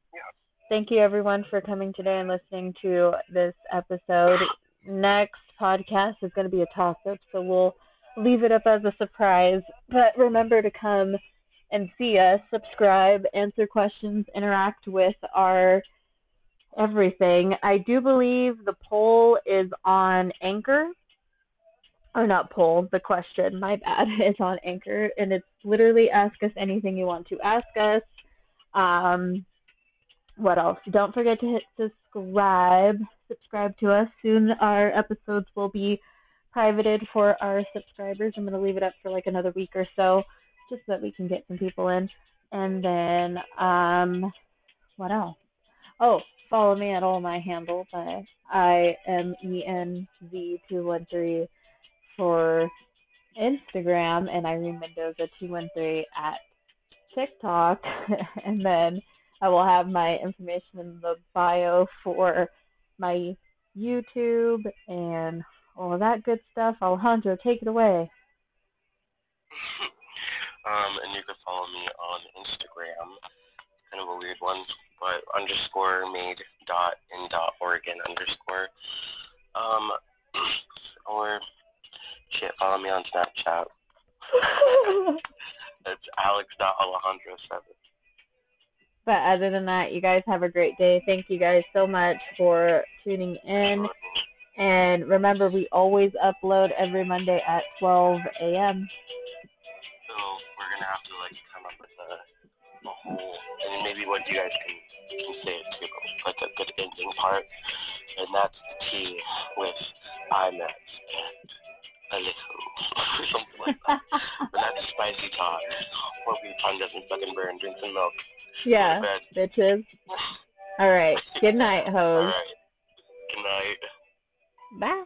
thank you everyone for coming today and listening to this episode next podcast is going to be a toss up, so we'll leave it up as a surprise. But remember to come and see us, subscribe, answer questions, interact with our everything. I do believe the poll is on Anchor. Or not poll, the question, my bad, is on Anchor. And it's literally ask us anything you want to ask us. Um, what else? Don't forget to hit subscribe subscribe to us. Soon our episodes will be privated for our subscribers. I'm going to leave it up for like another week or so just so that we can get some people in. And then, um, what else? Oh, follow me at all my handles. I I am env213 for Instagram and Irene Mendoza 213 at TikTok, and then I will have my information in the bio for my YouTube and all of that good stuff. Alejandro, take it away. um, and you can follow me on Instagram. Kind of a weird one, but underscore made dot in dot Oregon underscore. Um, or shit, follow me on Snapchat. it's Alex dot Alejandro seven. But other than that, you guys have a great day. Thank you guys so much for tuning in. And remember, we always upload every Monday at 12 a.m. So we're gonna have to like come up with a, a whole, and maybe what you guys can can say it too, like a good ending part, and that's the tea with IMAX and a little or something like that. but that's spicy talk. Hope your tongue doesn't fucking burn. Drink some milk. Yeah, bitches. All right. Good night, hoes. Right. Good night. Bye.